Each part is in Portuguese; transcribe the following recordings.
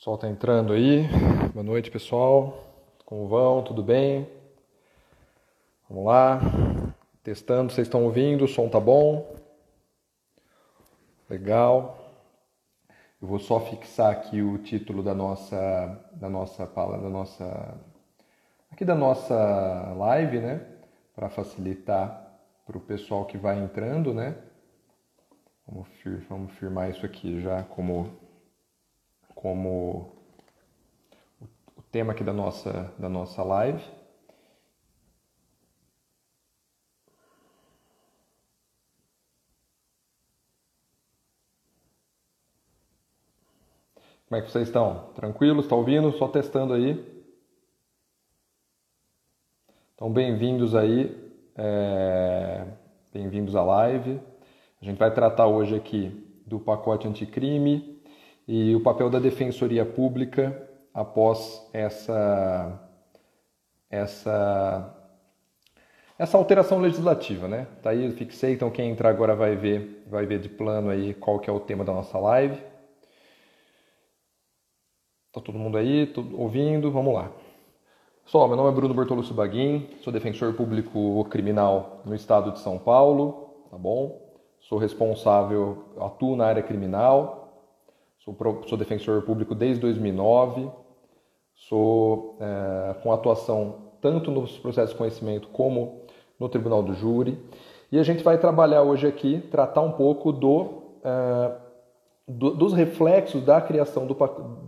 O sol está entrando aí. Boa noite, pessoal. Como vão? Tudo bem? Vamos lá. Testando, vocês estão ouvindo? O som tá bom? Legal. Eu vou só fixar aqui o título da nossa da nossa da nossa aqui da nossa live, né? Para facilitar para o pessoal que vai entrando, né? Vamos firmar isso aqui já como como o tema aqui da nossa, da nossa live. Como é que vocês estão? Tranquilos? Está ouvindo? Só testando aí. Então, bem-vindos aí. É... Bem-vindos à live. A gente vai tratar hoje aqui do pacote anticrime, e o papel da Defensoria Pública após essa essa essa alteração legislativa, né? Tá aí, fixei, então quem entrar agora vai ver, vai ver de plano aí qual que é o tema da nossa live. Tá todo mundo aí, todo, ouvindo? Vamos lá. Pessoal, meu nome é Bruno Bertolucci Baguin, sou defensor público criminal no estado de São Paulo, tá bom? Sou responsável, atuo na área criminal, Sou, sou defensor público desde 2009, sou é, com atuação tanto nos processos de conhecimento como no Tribunal do Júri. E a gente vai trabalhar hoje aqui, tratar um pouco do, é, do dos reflexos da criação do,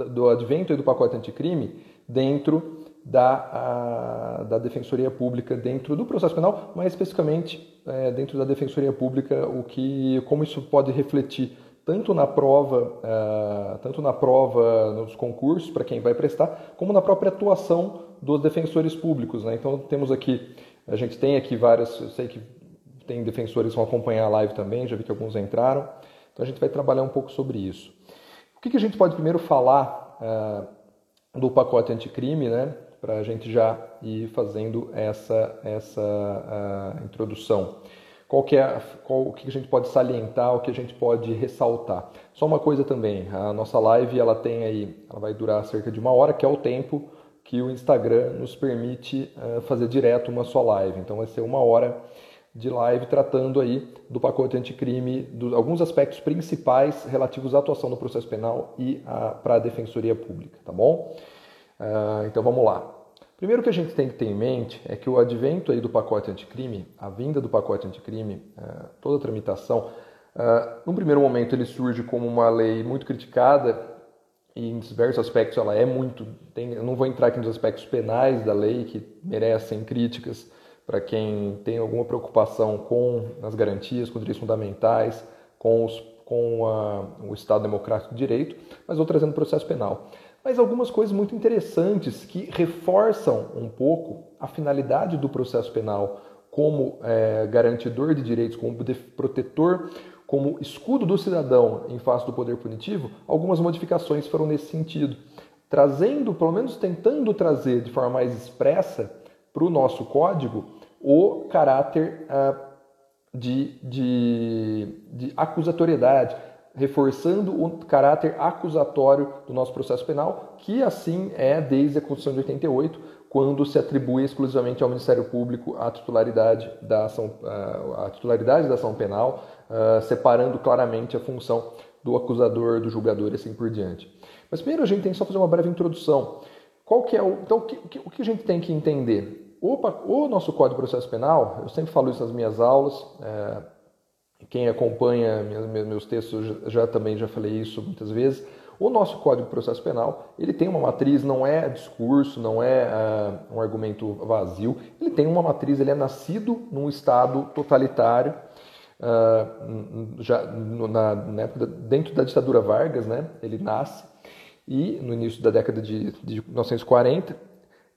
do advento e do pacote anticrime dentro da, a, da Defensoria Pública, dentro do processo penal, mais especificamente é, dentro da Defensoria Pública, o que, como isso pode refletir tanto na prova, uh, tanto na prova nos concursos para quem vai prestar, como na própria atuação dos defensores públicos. Né? Então temos aqui, a gente tem aqui várias, eu sei que tem defensores que vão acompanhar a live também, já vi que alguns entraram. Então a gente vai trabalhar um pouco sobre isso. O que, que a gente pode primeiro falar uh, do pacote anticrime, né? Para a gente já ir fazendo essa, essa uh, introdução qual que é, qual, o que a gente pode salientar, o que a gente pode ressaltar. Só uma coisa também, a nossa live ela tem aí, ela vai durar cerca de uma hora, que é o tempo que o Instagram nos permite uh, fazer direto uma só live. Então vai ser uma hora de live tratando aí do pacote anticrime, de alguns aspectos principais relativos à atuação no processo penal e para a defensoria pública, tá bom? Uh, então vamos lá. Primeiro que a gente tem que ter em mente é que o advento aí do pacote anticrime, a vinda do pacote anticrime, é, toda a tramitação, é, num primeiro momento ele surge como uma lei muito criticada e em diversos aspectos ela é muito, tem, eu não vou entrar aqui nos aspectos penais da lei que merecem críticas para quem tem alguma preocupação com as garantias, com os direitos fundamentais, com, os, com a, o Estado Democrático de Direito, mas vou trazendo o processo penal mas algumas coisas muito interessantes que reforçam um pouco a finalidade do processo penal como é, garantidor de direitos, como protetor, como escudo do cidadão em face do poder punitivo. Algumas modificações foram nesse sentido, trazendo, pelo menos tentando trazer de forma mais expressa para o nosso código o caráter ah, de, de, de acusatoriedade, reforçando o caráter acusatório do nosso processo penal, que assim é desde a Constituição de 88, quando se atribui exclusivamente ao Ministério Público a titularidade da ação, a titularidade da ação penal, separando claramente a função do acusador, do julgador e assim por diante. Mas primeiro a gente tem que só fazer uma breve introdução. Qual que é o, então, o que, o que a gente tem que entender? O, o nosso Código de Processo Penal, eu sempre falo isso nas minhas aulas, é, quem acompanha meus textos já também já falei isso muitas vezes. O nosso Código de Processo Penal ele tem uma matriz, não é discurso, não é uh, um argumento vazio. Ele tem uma matriz, ele é nascido num Estado totalitário, uh, já no, na, na dentro da ditadura Vargas, né? Ele nasce e no início da década de, de 1940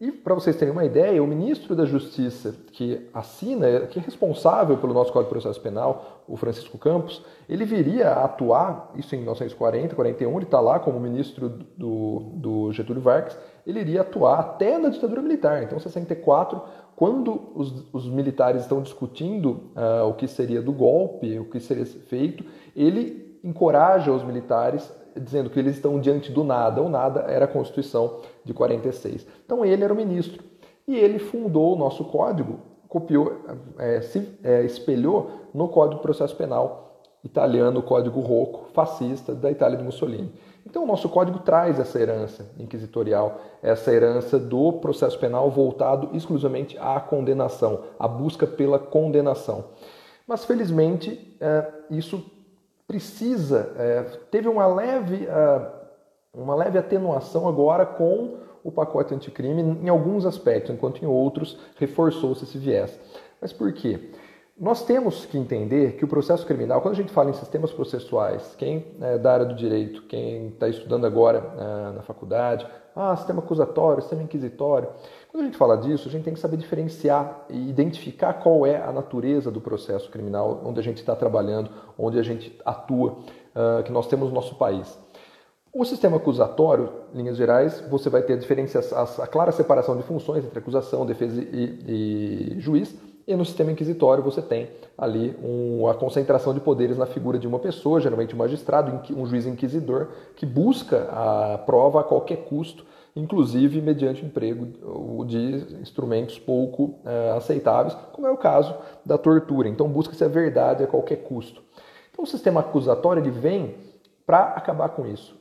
e para vocês terem uma ideia, o ministro da Justiça que assina, que é responsável pelo nosso Código de Processo Penal, o Francisco Campos, ele viria a atuar, isso em 1940, 41, ele está lá como ministro do, do, Getúlio Vargas, ele iria atuar até na ditadura militar. Então, 64, quando os, os militares estão discutindo uh, o que seria do golpe, o que seria feito, ele encoraja os militares dizendo que eles estão diante do nada. O nada era a Constituição de 46. Então ele era o ministro e ele fundou o nosso código, copiou, é, se é, espelhou no Código de Processo Penal italiano, o Código Rocco, fascista da Itália de Mussolini. Então o nosso código traz essa herança inquisitorial, essa herança do processo penal voltado exclusivamente à condenação, à busca pela condenação. Mas felizmente é, isso precisa, é, teve uma leve, é, uma leve atenuação agora com o pacote anticrime em alguns aspectos, enquanto em outros reforçou-se esse viés. Mas por quê? Nós temos que entender que o processo criminal, quando a gente fala em sistemas processuais, quem é da área do direito, quem está estudando agora é, na faculdade, ah, sistema acusatório, sistema inquisitório, quando a gente fala disso, a gente tem que saber diferenciar e identificar qual é a natureza do processo criminal onde a gente está trabalhando, onde a gente atua, uh, que nós temos no nosso país. O sistema acusatório, em linhas gerais, você vai ter a, a clara separação de funções entre acusação, defesa e, e juiz, e no sistema inquisitório você tem ali a concentração de poderes na figura de uma pessoa, geralmente um magistrado, um juiz inquisidor, que busca a prova a qualquer custo, inclusive mediante emprego de instrumentos pouco é, aceitáveis, como é o caso da tortura. Então busca-se a verdade a qualquer custo. Então o sistema acusatório ele vem para acabar com isso,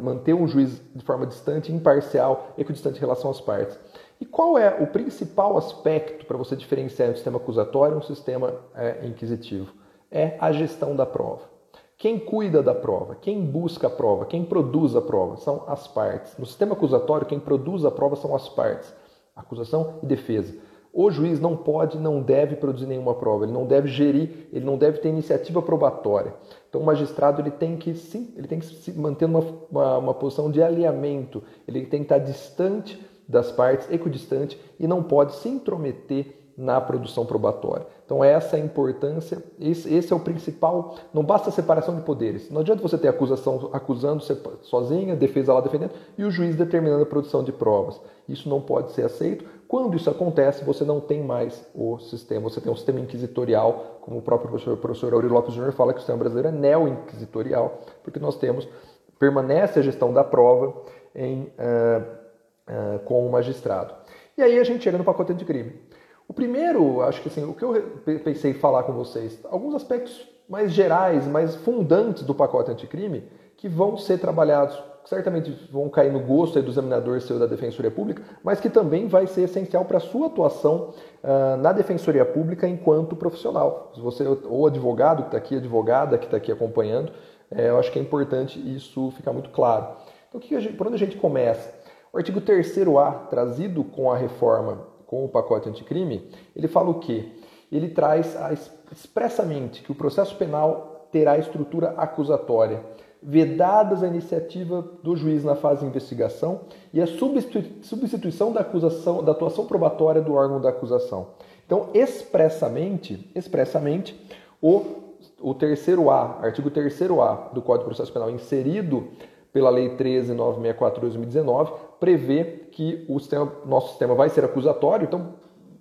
manter um juiz de forma distante, imparcial, equidistante em relação às partes. E qual é o principal aspecto para você diferenciar um sistema acusatório e um sistema é, inquisitivo? É a gestão da prova. Quem cuida da prova, quem busca a prova, quem produz a prova são as partes. No sistema acusatório, quem produz a prova são as partes, acusação e defesa. O juiz não pode, não deve produzir nenhuma prova, ele não deve gerir, ele não deve ter iniciativa probatória. Então o magistrado ele tem que, sim, ele tem que se manter numa uma, uma posição de alinhamento, ele tem que estar distante das partes, equidistante, e não pode se intrometer na produção probatória. Então essa é a importância, esse, esse, é o principal, não basta a separação de poderes. Não adianta você ter acusação acusando sozinha, defesa lá defendendo, e o juiz determinando a produção de provas. Isso não pode ser aceito. Quando isso acontece, você não tem mais o sistema, você tem um sistema inquisitorial, como o próprio professor, professor Aurélio Lopes Júnior fala que o sistema brasileiro é neo-inquisitorial, porque nós temos, permanece a gestão da prova em... Uh, uh, com o magistrado. E aí a gente chega no pacote anticrime. O primeiro, acho que assim, o que eu pensei falar com vocês, alguns aspectos mais gerais, mais fundantes do pacote anticrime, que vão ser trabalhados, certamente vão cair no gosto do examinador seu da Defensoria Pública, mas que também vai ser essencial para a sua atuação uh, na Defensoria Pública enquanto profissional. Se você, ou advogado que está aqui, advogada que está aqui acompanhando, é, eu acho que é importante isso ficar muito claro. Então, que gente, por onde a gente começa? O artigo 3A, trazido com a reforma, com o pacote anticrime, ele fala o quê? Ele traz a, expressamente que o processo penal terá estrutura acusatória, vedadas a iniciativa do juiz na fase de investigação e a substituição da acusação, da atuação probatória do órgão da acusação. Então, expressamente, expressamente, o, o terceiro A, artigo 3A do Código de Processo Penal inserido pela Lei 13.964 de 2019, prevê que o sistema, nosso sistema vai ser acusatório, então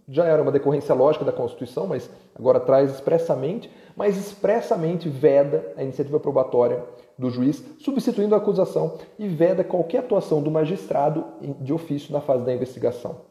já era uma decorrência lógica da Constituição, mas agora traz expressamente, mas expressamente veda a iniciativa probatória do juiz, substituindo a acusação e veda qualquer atuação do magistrado de ofício na fase da investigação.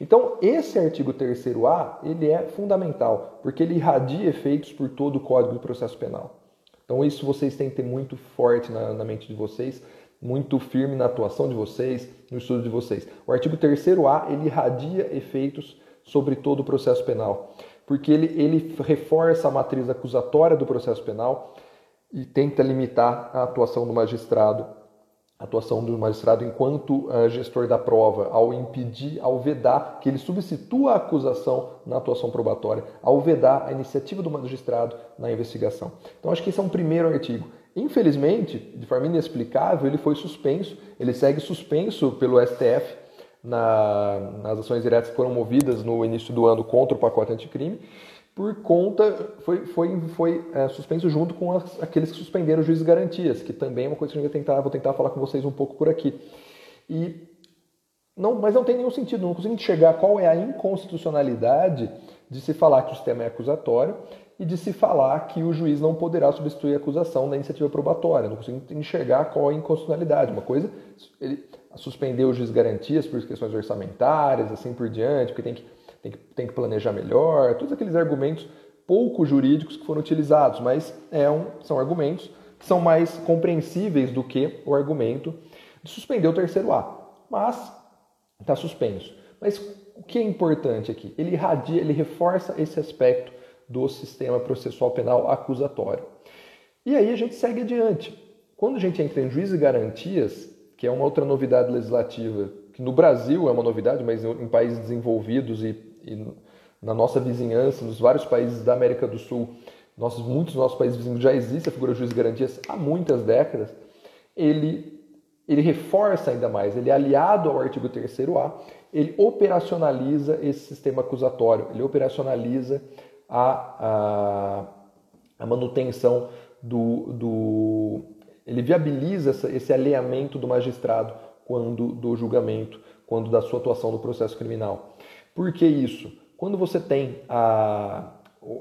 Então, esse artigo 3º-A, ele é fundamental, porque ele irradia efeitos por todo o Código do Processo Penal. Então, isso vocês têm que ter muito forte na, na mente de vocês, muito firme na atuação de vocês, no estudo de vocês. O artigo 3A, ele irradia efeitos sobre todo o processo penal, porque ele, ele reforça a matriz acusatória do processo penal e tenta limitar a atuação do magistrado atuação do magistrado enquanto uh, gestor da prova, ao impedir, ao vedar que ele substitua a acusação na atuação probatória, ao vedar a iniciativa do magistrado na investigação. Então, acho que esse é um primeiro artigo. Infelizmente, de forma inexplicável, ele foi suspenso, ele segue suspenso pelo STF na, nas ações diretas que foram movidas no início do ano contra o pacote anticrime por conta, foi, foi, foi é, suspenso junto com as, aqueles que suspenderam o juiz de garantias, que também é uma coisa que eu vou tentar, vou tentar falar com vocês um pouco por aqui. E não, mas não tem nenhum sentido, não consigo enxergar qual é a inconstitucionalidade de se falar que o sistema é acusatório e de se falar que o juiz não poderá substituir a acusação da iniciativa probatória. Não consigo enxergar qual é a inconstitucionalidade. Uma coisa, ele suspender o juiz garantias por questões orçamentárias, assim por diante, porque tem que, tem que, tem que planejar melhor, todos aqueles argumentos pouco jurídicos que foram utilizados, mas é um, são argumentos que são mais compreensíveis do que o argumento de suspender o terceiro A. Mas está suspenso. Mas o que é importante aqui? Ele irradia, ele reforça esse aspecto do sistema processual penal acusatório. E aí a gente segue adiante. Quando a gente entra em juízo de garantias, que é uma outra novidade legislativa, que no Brasil é uma novidade, mas em países desenvolvidos e, e na nossa vizinhança, nos vários países da América do Sul, nossos, muitos dos nossos países vizinhos já existe a figura de juiz de garantias há muitas décadas, ele, ele reforça ainda mais, ele é aliado ao artigo 3A, ele operacionaliza esse sistema acusatório, ele operacionaliza a, a, a manutenção do, do. Ele viabiliza essa, esse alinhamento do magistrado quando do julgamento, quando da sua atuação no processo criminal. Por que isso? Quando você tem a,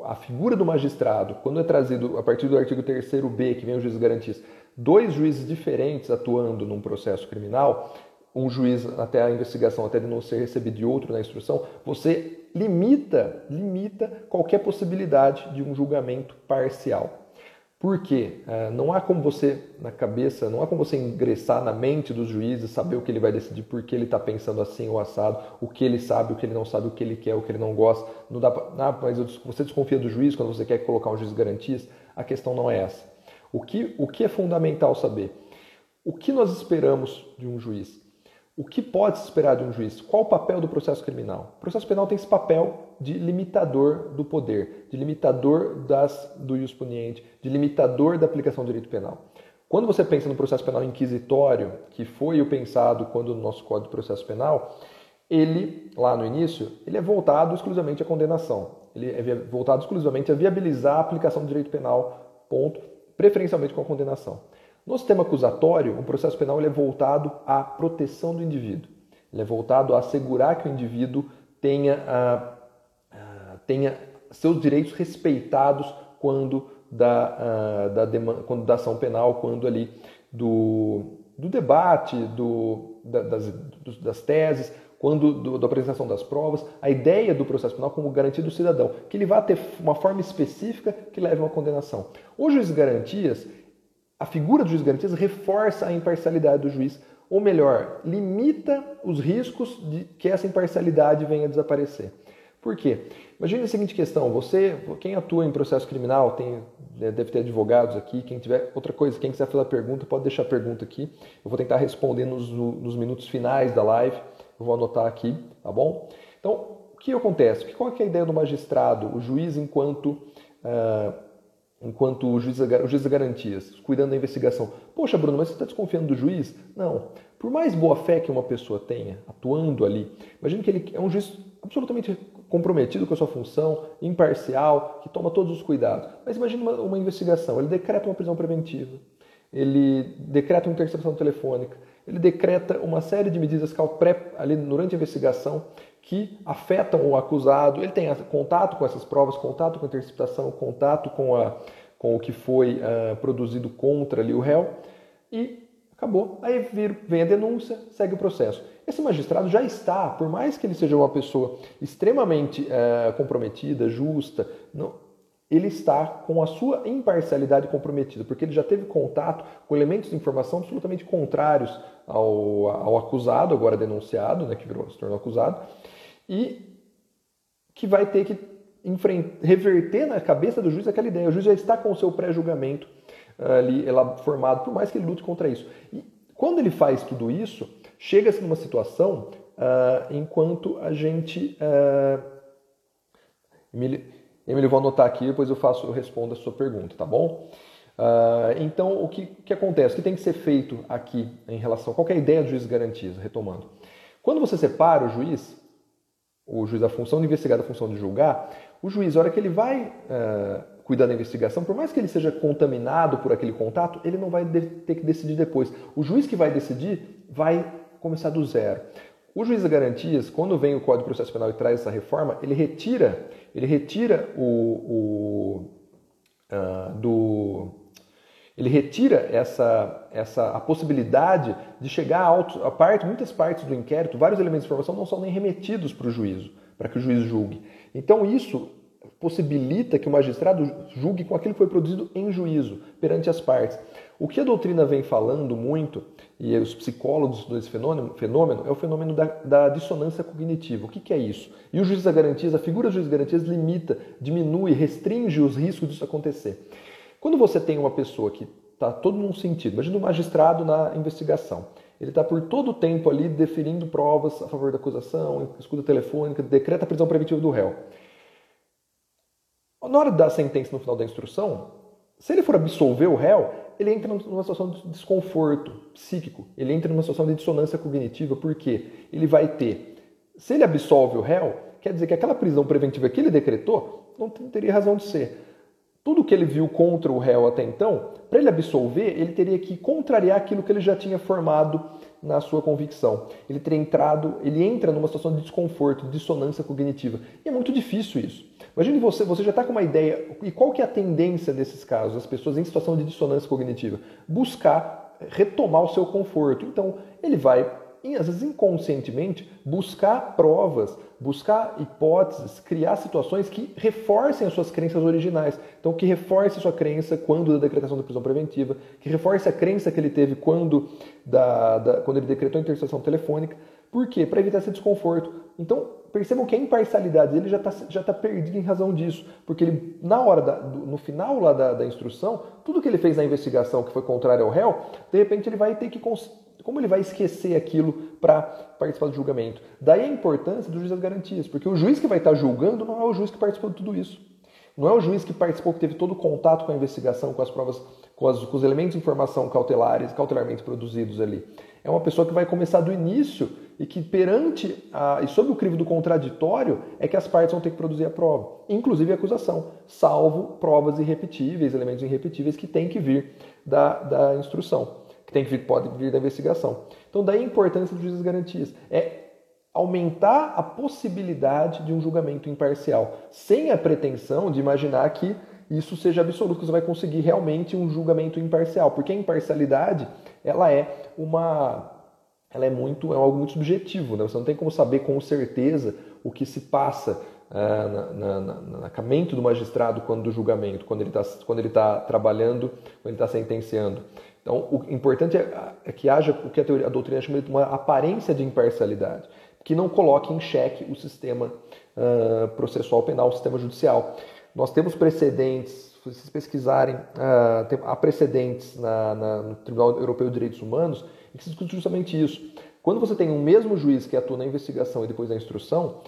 a figura do magistrado, quando é trazido a partir do artigo 3b, que vem o juiz de garantias, dois juízes diferentes atuando num processo criminal, um juiz até a investigação, até de não ser recebido de outro na instrução, você limita, limita qualquer possibilidade de um julgamento parcial. Por quê? É, não há como você, na cabeça, não há como você ingressar na mente dos juízes, saber o que ele vai decidir, por que ele está pensando assim ou assado, o que ele sabe, o que ele não sabe, o que ele quer, o que ele não gosta. Não dá pra, ah, mas você desconfia do juiz quando você quer colocar um juiz de garantias? A questão não é essa. O que, o que é fundamental saber? O que nós esperamos de um juiz? O que pode se esperar de um juiz? Qual o papel do processo criminal? O processo penal tem esse papel de limitador do poder, de limitador das, do puniente, de limitador da aplicação do direito penal. Quando você pensa no processo penal inquisitório, que foi o pensado quando no nosso Código de Processo Penal, ele, lá no início, ele é voltado exclusivamente à condenação. Ele é voltado exclusivamente a viabilizar a aplicação do direito penal, ponto, preferencialmente com a condenação. No sistema acusatório, o processo penal é voltado à proteção do indivíduo. Ele é voltado a assegurar que o indivíduo tenha, ah, ah, tenha seus direitos respeitados quando da, ah, da, quando da ação penal, quando ali do, do debate, do, da, das, das teses, quando do, da apresentação das provas, a ideia do processo penal como garantia do cidadão, que ele vá ter uma forma específica que leve a uma condenação. O juiz de garantias, a figura do juiz de garantias reforça a imparcialidade do juiz, ou melhor, limita os riscos de que essa imparcialidade venha a desaparecer. Por quê? Imagine a seguinte questão: você, quem atua em processo criminal, tem, né, deve ter advogados aqui. Quem tiver outra coisa, quem quiser fazer a pergunta, pode deixar a pergunta aqui. Eu vou tentar responder nos, nos minutos finais da live. Eu vou anotar aqui, tá bom? Então, o que acontece? Qual é a ideia do magistrado, o juiz enquanto uh, enquanto o juiz, o juiz garantias, cuidando da investigação. Poxa, Bruno, mas você está desconfiando do juiz? Não. Por mais boa fé que uma pessoa tenha atuando ali, imagine que ele é um juiz absolutamente comprometido com a sua função, imparcial, que toma todos os cuidados. Mas imagine uma, uma investigação, ele decreta uma prisão preventiva, ele decreta uma interceptação telefônica, ele decreta uma série de medidas pré, ali durante a investigação que afetam o acusado. Ele tem contato com essas provas, contato com a interceptação, contato com, a, com o que foi uh, produzido contra ali o réu e acabou. Aí vem a denúncia, segue o processo. Esse magistrado já está, por mais que ele seja uma pessoa extremamente uh, comprometida, justa, não, ele está com a sua imparcialidade comprometida, porque ele já teve contato com elementos de informação absolutamente contrários ao, ao acusado, agora denunciado, né, que virou, se tornou acusado, e que vai ter que reverter na cabeça do juiz aquela ideia. O juiz já está com o seu pré-julgamento uh, ali formado, por mais que ele lute contra isso. E quando ele faz tudo isso, chega-se numa situação uh, enquanto a gente. Uh, Emílio, vou anotar aqui, depois eu faço, eu respondo a sua pergunta, tá bom? Uh, então, o que, que acontece? O que tem que ser feito aqui em relação. É a ideia do juiz de garantias? Retomando. Quando você separa o juiz, o juiz da função de investigar da função de julgar, o juiz, a hora que ele vai uh, cuidar da investigação, por mais que ele seja contaminado por aquele contato, ele não vai ter que decidir depois. O juiz que vai decidir vai começar do zero. O juiz de garantias, quando vem o Código de Processo Penal e traz essa reforma, ele retira, ele retira o, o uh, do ele retira essa, essa a possibilidade de chegar a, auto, a parte, muitas partes do inquérito, vários elementos de informação não são nem remetidos para o juízo, para que o juiz julgue. Então isso possibilita que o magistrado julgue com aquilo que foi produzido em juízo, perante as partes. O que a doutrina vem falando muito, e os psicólogos estudam esse fenômeno, fenômeno, é o fenômeno da, da dissonância cognitiva. O que, que, é isso? E o juiz da garantias, a figura do juiz da garantias limita, diminui, restringe os riscos disso acontecer. Quando você tem uma pessoa que está todo num sentido, imagina um magistrado na investigação, ele está por todo o tempo ali deferindo provas a favor da acusação, escuta telefônica, decreta a prisão preventiva do réu. Na hora da sentença no final da instrução, se ele for absolver o réu, ele entra numa situação de desconforto psíquico, ele entra numa situação de dissonância cognitiva, porque ele vai ter, se ele absolve o réu, quer dizer que aquela prisão preventiva que ele decretou não teria razão de ser. Tudo que ele viu contra o réu até então, para ele absolver, ele teria que contrariar aquilo que ele já tinha formado na sua convicção. Ele teria entrado, ele entra numa situação de desconforto, de dissonância cognitiva. E é muito difícil isso. Imagine você, você já está com uma ideia. E qual que é a tendência desses casos? As pessoas em situação de dissonância cognitiva? Buscar retomar o seu conforto. Então, ele vai às vezes inconscientemente, buscar provas, buscar hipóteses, criar situações que reforcem as suas crenças originais. Então, que reforce a sua crença quando da decretação da prisão preventiva, que reforce a crença que ele teve quando, da, da quando ele decretou a interceptação telefônica. Por quê? Para evitar esse desconforto. Então, percebam que a imparcialidade dele já está já tá perdida em razão disso. Porque ele, na hora, da, no final lá da, da instrução, tudo que ele fez na investigação que foi contrário ao réu, de repente ele vai ter que como ele vai esquecer aquilo para participar do julgamento? Daí a importância do juiz das garantias, porque o juiz que vai estar julgando não é o juiz que participou de tudo isso. Não é o juiz que participou, que teve todo o contato com a investigação, com as provas, com, as, com os elementos de informação cautelares, cautelarmente produzidos ali. É uma pessoa que vai começar do início e que perante a, e sob o crivo do contraditório é que as partes vão ter que produzir a prova, inclusive a acusação, salvo provas irrepetíveis, elementos irrepetíveis que têm que vir da, da instrução que tem que vir, pode vir da investigação. Então, daí a importância dos juízes garantias. É aumentar a possibilidade de um julgamento imparcial, sem a pretensão de imaginar que isso seja absoluto, que você vai conseguir realmente um julgamento imparcial, porque a imparcialidade, ela é uma ela é muito é algo muito subjetivo, né? Você não tem como saber com certeza o que se passa ah, na, na, na, na, mente do magistrado quando do julgamento, quando ele está quando ele está trabalhando, quando ele está sentenciando. Então, o importante é, é que haja o que a, teoria, a doutrina chama de uma aparência de imparcialidade, que não coloque em xeque o sistema uh, processual penal, o sistema judicial. Nós temos precedentes, se vocês pesquisarem, uh, tem, há precedentes na, na, no Tribunal Europeu de Direitos Humanos que se discute justamente isso. Quando você tem um mesmo juiz que atua na investigação e depois na instrução,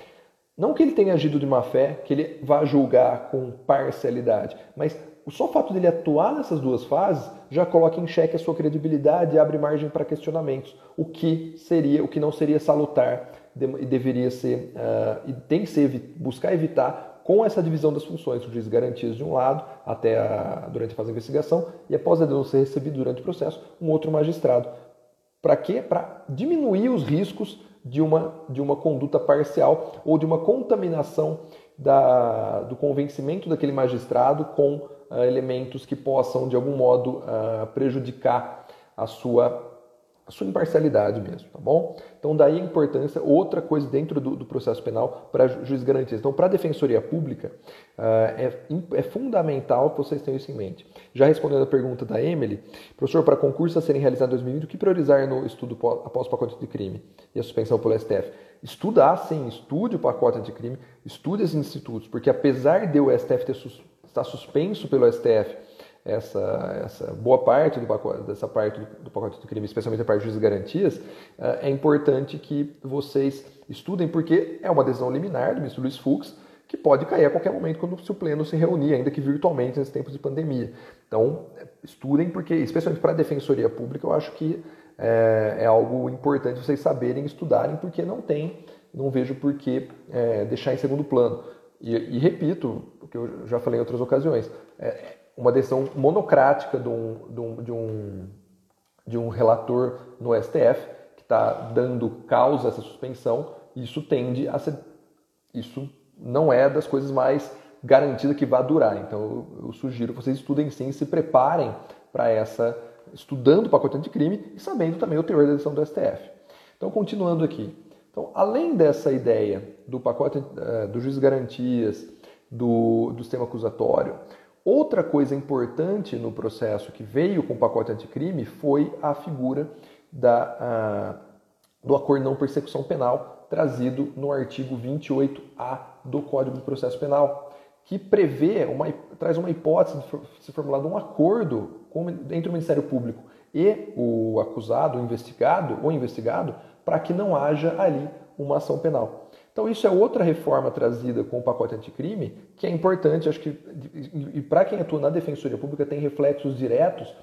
não que ele tenha agido de má fé, que ele vá julgar com parcialidade, mas o só fato dele atuar nessas duas fases já coloca em xeque a sua credibilidade e abre margem para questionamentos, o que seria, o que não seria salutar e deveria ser uh, e tem que ser buscar evitar com essa divisão das funções, o juiz garantias de um lado até a, durante a fase de investigação e após a denúncia ser recebido durante o processo um outro magistrado. Para quê? Para diminuir os riscos de uma, de uma conduta parcial ou de uma contaminação da, do convencimento daquele magistrado com elementos que possam, de algum modo, uh, prejudicar a sua, a sua imparcialidade mesmo, tá bom? Então, daí a importância, outra coisa dentro do, do processo penal para juiz garantias. Então, para a Defensoria Pública, uh, é, é fundamental que vocês tenham isso em mente. Já respondendo a pergunta da Emily, professor, para concursos a serem realizados em 2020, o que priorizar no estudo após o pacote de crime e a suspensão pelo STF? Estudar, sim, estude o pacote de crime, estude esses institutos, porque apesar de o STF ter está suspenso pelo STF essa, essa boa parte do pacote, dessa parte do, pacote do crime, especialmente a parte das garantias, eh, é importante que vocês estudem, porque é uma decisão liminar do ministro Luiz Fux, que pode cair a qualquer momento quando o pleno se reunir, ainda que virtualmente nesses tempos de pandemia. Então, estudem, porque, especialmente para a defensoria pública, eu acho que é, é, algo importante vocês saberem, estudarem, porque não tem, não vejo por que é, deixar em segundo plano. E, e, repito, o que eu já falei em outras ocasiões, é uma decisão monocrática de um, de um, de um, de um relator no STF, que está dando causa a essa suspensão, isso tende a ser. Isso não é das coisas mais garantidas que vai durar. Então eu, eu sugiro que vocês estudem sim e se preparem para essa. estudando o pacote anticrime e sabendo também o teor da decisão do STF. Então, continuando aqui. Então, além dessa ideia do pacote uh, do juiz garantias, do, do sistema acusatório, outra coisa importante no processo que veio com o pacote anticrime foi a figura da, do acordo não persecução penal trazido no artigo 28A do Código de Processo Penal, que prevê, uma, traz uma hipótese de ser formulado um acordo com, entre o Ministério Público e o acusado, o investigado ou investigado, para que não haja ali uma ação penal. Então, isso é outra reforma trazida com o pacote anticrime, que é importante, acho que, e para quem atua na Defensoria Pública tem reflexos diretos,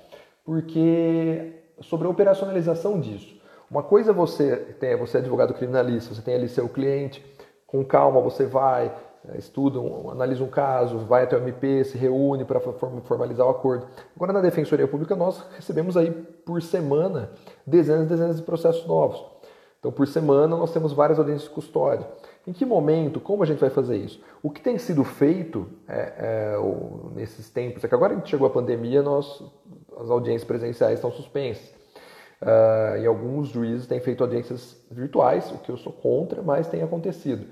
porque sobre a operacionalização disso. Uma coisa é você tem, você é advogado criminalista, você tem ali seu cliente, com calma você vai, eh, estuda, analisa um caso, vai até o MP, se reúne para formalizar o acordo. Agora, na Defensoria Pública, nós recebemos aí por semana dezenas e dezenas de processos novos. Então, por semana, nós temos várias audiências de custódia. Em que momento, como a gente vai fazer isso? O que tem sido feito é, é, nesses tempos, é que agora a gente chegou à pandemia, nós, as audiências presenciais estão suspensas. Uh, e alguns juízes têm feito audiências virtuais, o que eu sou contra, mas tem acontecido.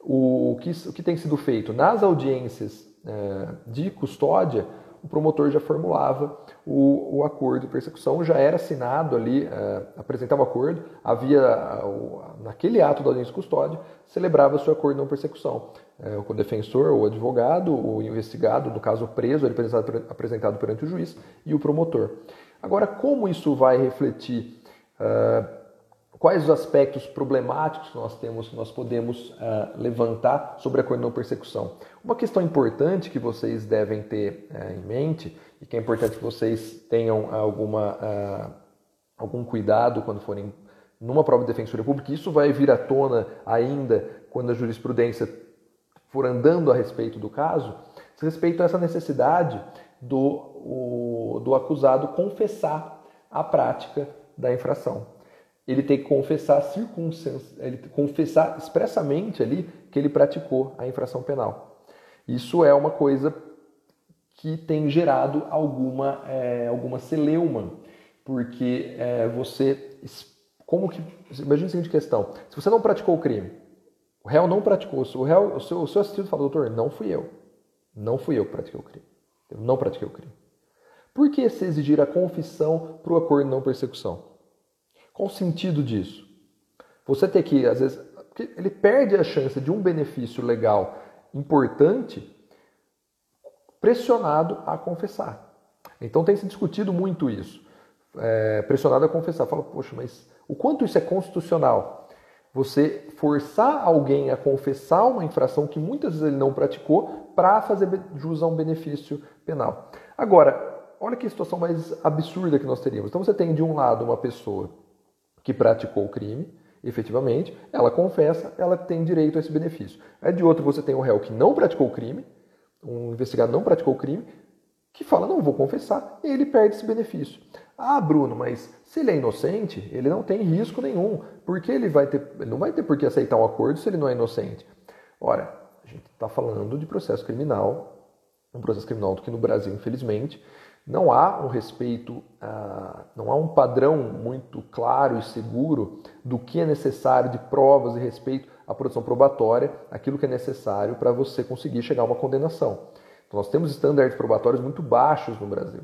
O, o, que, o que, tem sido feito? Nas audiências uh, de custódia, o promotor já formulava o, o acordo de persecução, já era assinado ali, uh, apresentava o acordo, havia, naquele ato da audiência de custódia, celebrava-se o acordo de não persecução. Uh, o defensor, o advogado, o investigado, no caso o preso, apresentado, apresentado perante o juiz, e o promotor. Agora, como isso vai refletir quais os aspectos problemáticos que nós temos, nós podemos uh, levantar sobre a não persecução. Uma questão importante que vocês devem ter uh, em mente e que é importante que vocês tenham alguma, uh, algum cuidado quando forem numa prova de defensoria pública, isso vai vir à tona ainda quando a jurisprudência for andando a respeito do caso, respeito a essa necessidade do, o, do acusado confessar a prática da infração ele tem que confessar ele confessar expressamente ali que ele praticou a infração penal. Isso é uma coisa que tem gerado alguma, é, alguma celeuma, porque é, você, como que, imagine a seguinte questão, se você não praticou o crime, o réu não praticou, o, réu, o, seu, o seu assistido fala, doutor, não fui eu, não fui eu que pratiquei o crime, eu não pratiquei o crime. Por que se exigir a confissão para o acordo de não persecução? Qual o sentido disso? Você ter que, às vezes, ele perde a chance de um benefício legal importante pressionado a confessar. Então tem se discutido muito isso. É, pressionado a confessar. Fala, poxa, mas o quanto isso é constitucional? Você forçar alguém a confessar uma infração que muitas vezes ele não praticou para fazer jus a um benefício penal. Agora, olha que situação mais absurda que nós teríamos. Então você tem de um lado uma pessoa que praticou o crime, efetivamente, ela confessa, ela tem direito a esse benefício. Aí de outro você tem um réu que não praticou o crime, um investigado não praticou o crime, que fala, não vou confessar, e ele perde esse benefício. Ah, Bruno, mas se ele é inocente, ele não tem risco nenhum, porque ele vai ter, ele não vai ter por que aceitar um acordo se ele não é inocente. Ora, a gente está falando de processo criminal, um processo criminal que no Brasil, infelizmente, não há um respeito, uh, não há um padrão muito claro e seguro do que é necessário de provas e respeito à produção probatória, aquilo que é necessário para você conseguir chegar a uma condenação. Então, nós temos estándares probatórios muito baixos no Brasil.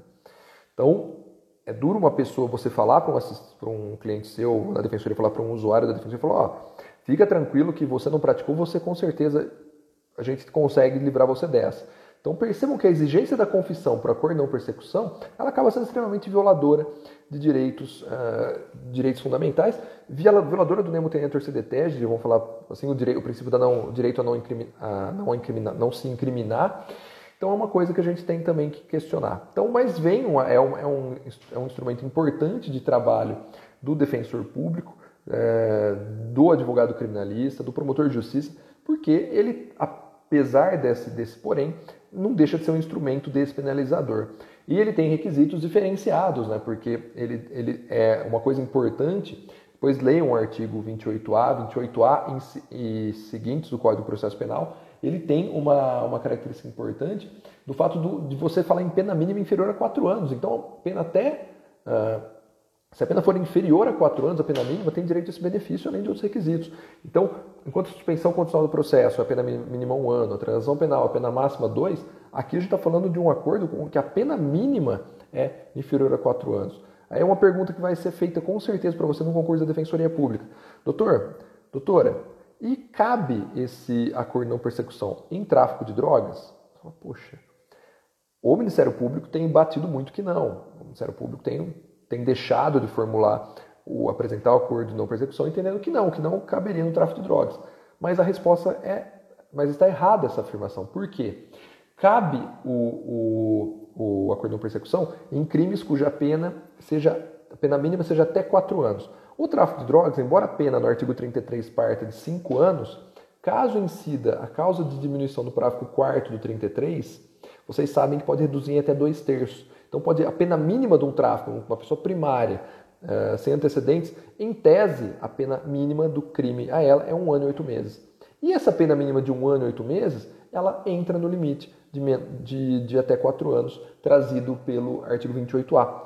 Então, é duro uma pessoa você falar para um, um, cliente seu, na defensoria, falar para um usuário da defensoria, falar, ó, fica tranquilo que você não praticou, você com certeza a gente consegue livrar você dessa. Então percebam que a exigência da confissão para acordo não persecução, ela acaba sendo extremamente violadora de direitos, uh, direitos fundamentais, violadora do nemo tenentur sedetege, vamos falar assim, o, direito, o princípio da não, direito a não, a não, não se incriminar. Então é uma coisa que a gente tem também que questionar. Então, mas vem um, é, um, é, um, é um instrumento importante de trabalho do defensor público, é, do advogado criminalista, do promotor de justiça, porque ele, apesar desse, desse porém, não deixa de ser um instrumento despenalizador. E ele tem requisitos diferenciados, né? porque ele, ele é uma coisa importante Depois leiam o artigo 28A, 28A e seguintes do Código de Processo Penal. Ele tem uma, uma característica importante do fato do, de você falar em pena mínima inferior a 4 anos. Então, pena até. Uh, se a pena for inferior a 4 anos, a pena mínima tem direito a esse benefício, além de outros requisitos. Então, enquanto a suspensão condicional do processo, a pena mínima 1 um ano, a transação penal, a pena máxima 2, aqui a gente está falando de um acordo com que a pena mínima é inferior a 4 anos. Aí é uma pergunta que vai ser feita com certeza para você no concurso da Defensoria Pública. Doutor, doutora, e cabe esse acordo de não persecução em tráfico de drogas? Poxa, o Ministério Público tem batido muito que não. O Ministério Público tem, tem deixado de formular o apresentar o acordo de não persecução, entendendo que não, que não caberia no tráfico de drogas. Mas a resposta é, mas está errada essa afirmação. Por quê? Cabe o, o o acordo de persecução em crimes cuja pena seja a pena mínima seja até 4 anos. O tráfico de drogas, embora a pena no artigo 33 parta de 5 anos, caso incida a causa de diminuição do parágrafo 4 do 33, vocês sabem que pode reduzir em até 2 terços. Então, pode a pena mínima de um tráfico, uma pessoa primária, uh, sem antecedentes, em tese, a pena mínima do crime a ela é um ano e oito meses. E essa pena mínima de um ano e oito meses, ela entra no limite de, de, de até 4 anos, trazido pelo artigo 28A.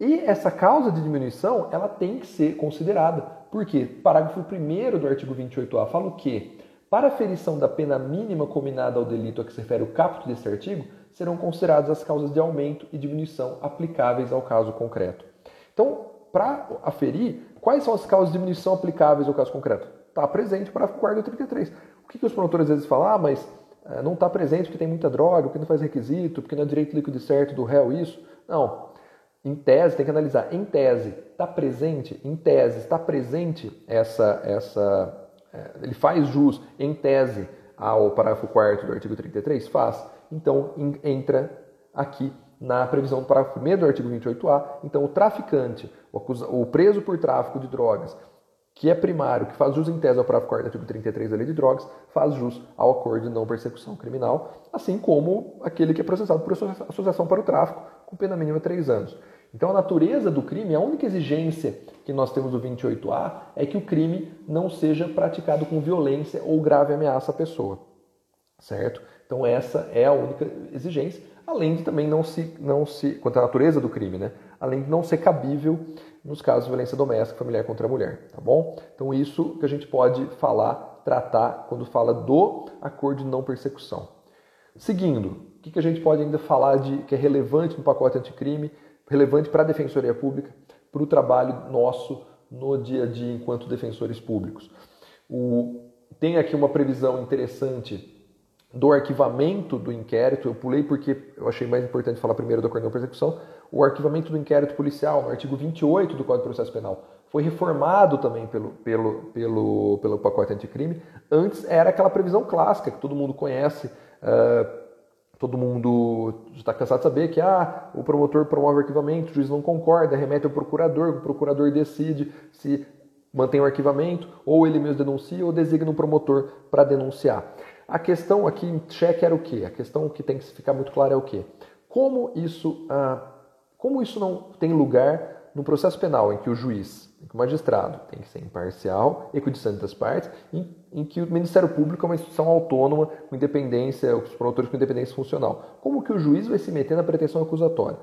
E essa causa de diminuição, ela tem que ser considerada. Por quê? Parágrafo 1 do artigo 28A fala o quê? Para a ferição da pena mínima combinada ao delito a que se refere o caput deste artigo, serão consideradas as causas de aumento e diminuição aplicáveis ao caso concreto. Então, para aferir, quais são as causas de diminuição aplicáveis ao caso concreto? Está presente o parágrafo 4 do 33. O que, que os promotores às vezes falam? Ah, mas é, não está presente porque tem muita droga, porque não faz requisito, porque não é direito líquido certo do réu isso. Não. Em tese, tem que analisar. Em tese, está presente? Em tese, está presente essa. essa é, ele faz jus, em tese, ao parágrafo 4 do artigo 33? Faz. Então, entra aqui na previsão do parágrafo 1 do artigo 28A. Então, o traficante, o preso por tráfico de drogas, que é primário, que faz jus em tese ao parágrafo 4 do artigo 33 da Lei de Drogas, faz jus ao acordo de não persecução criminal, assim como aquele que é processado por associação para o tráfico, com pena mínima de 3 anos. Então, a natureza do crime, a única exigência que nós temos do 28A é que o crime não seja praticado com violência ou grave ameaça à pessoa. Certo? Então, essa é a única exigência, além de também não se, não se quanto à natureza do crime, né? além de não ser cabível nos casos de violência doméstica familiar contra a mulher, tá bom? Então isso que a gente pode falar, tratar quando fala do acordo de não persecução. Seguindo, o que a gente pode ainda falar de que é relevante no pacote anticrime, relevante para a Defensoria Pública, para o trabalho nosso no dia a dia enquanto defensores públicos. O, tem aqui uma previsão interessante do arquivamento do inquérito. Eu pulei porque eu achei mais importante falar primeiro do acordo de persecução, o arquivamento do inquérito policial, no artigo 28 do Código de Processo Penal, foi reformado também pelo, pelo, pelo, pelo pacote anticrime. Antes era aquela previsão clássica que todo mundo conhece, uh, todo mundo está cansado de saber que ah, o promotor promove arquivamento, o juiz não concorda, remete ao procurador, o procurador decide se mantém o arquivamento, ou ele mesmo denuncia, ou designa um promotor para denunciar. A questão aqui em xeque era o quê? A questão que tem que ficar muito clara é o quê? Como isso ah, como isso não tem lugar no processo penal, em que o juiz, em que o magistrado tem que ser imparcial, equidistante das partes, em, em, que o Ministério Público é uma instituição autônoma, com independência, os promotores com independência funcional. Como que o juiz vai se meter na pretensão acusatória?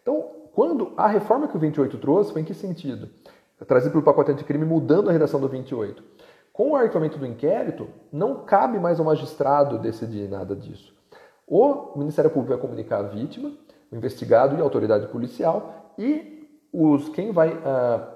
Então, quando a reforma que o 28 trouxe, foi em que sentido? Trazido pelo pacote anticrime, mudando a redação do 28. Com o arquivamento do inquérito, não cabe mais ao magistrado decidir nada disso. O Ministério Público vai comunicar à vítima, o investigado e a autoridade policial, e os, quem, vai, uh,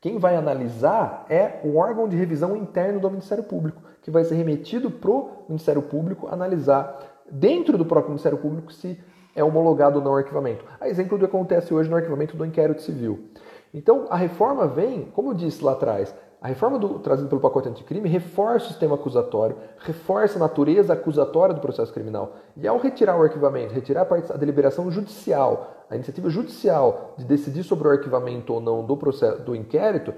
quem vai analisar é o órgão de revisão interno do Ministério Público, que vai ser remetido para o Ministério Público analisar dentro do próprio Ministério Público se é homologado ou não o arquivamento. A exemplo do que acontece hoje no arquivamento do inquérito civil. Então, a reforma vem, como eu disse lá atrás, a reforma do, trazida pelo pacote anticrime reforça o sistema acusatório, reforça a natureza acusatória do processo criminal. E ao retirar o arquivamento, retirar a, a deliberação judicial, a iniciativa judicial de decidir sobre o arquivamento ou não do, processo, do inquérito,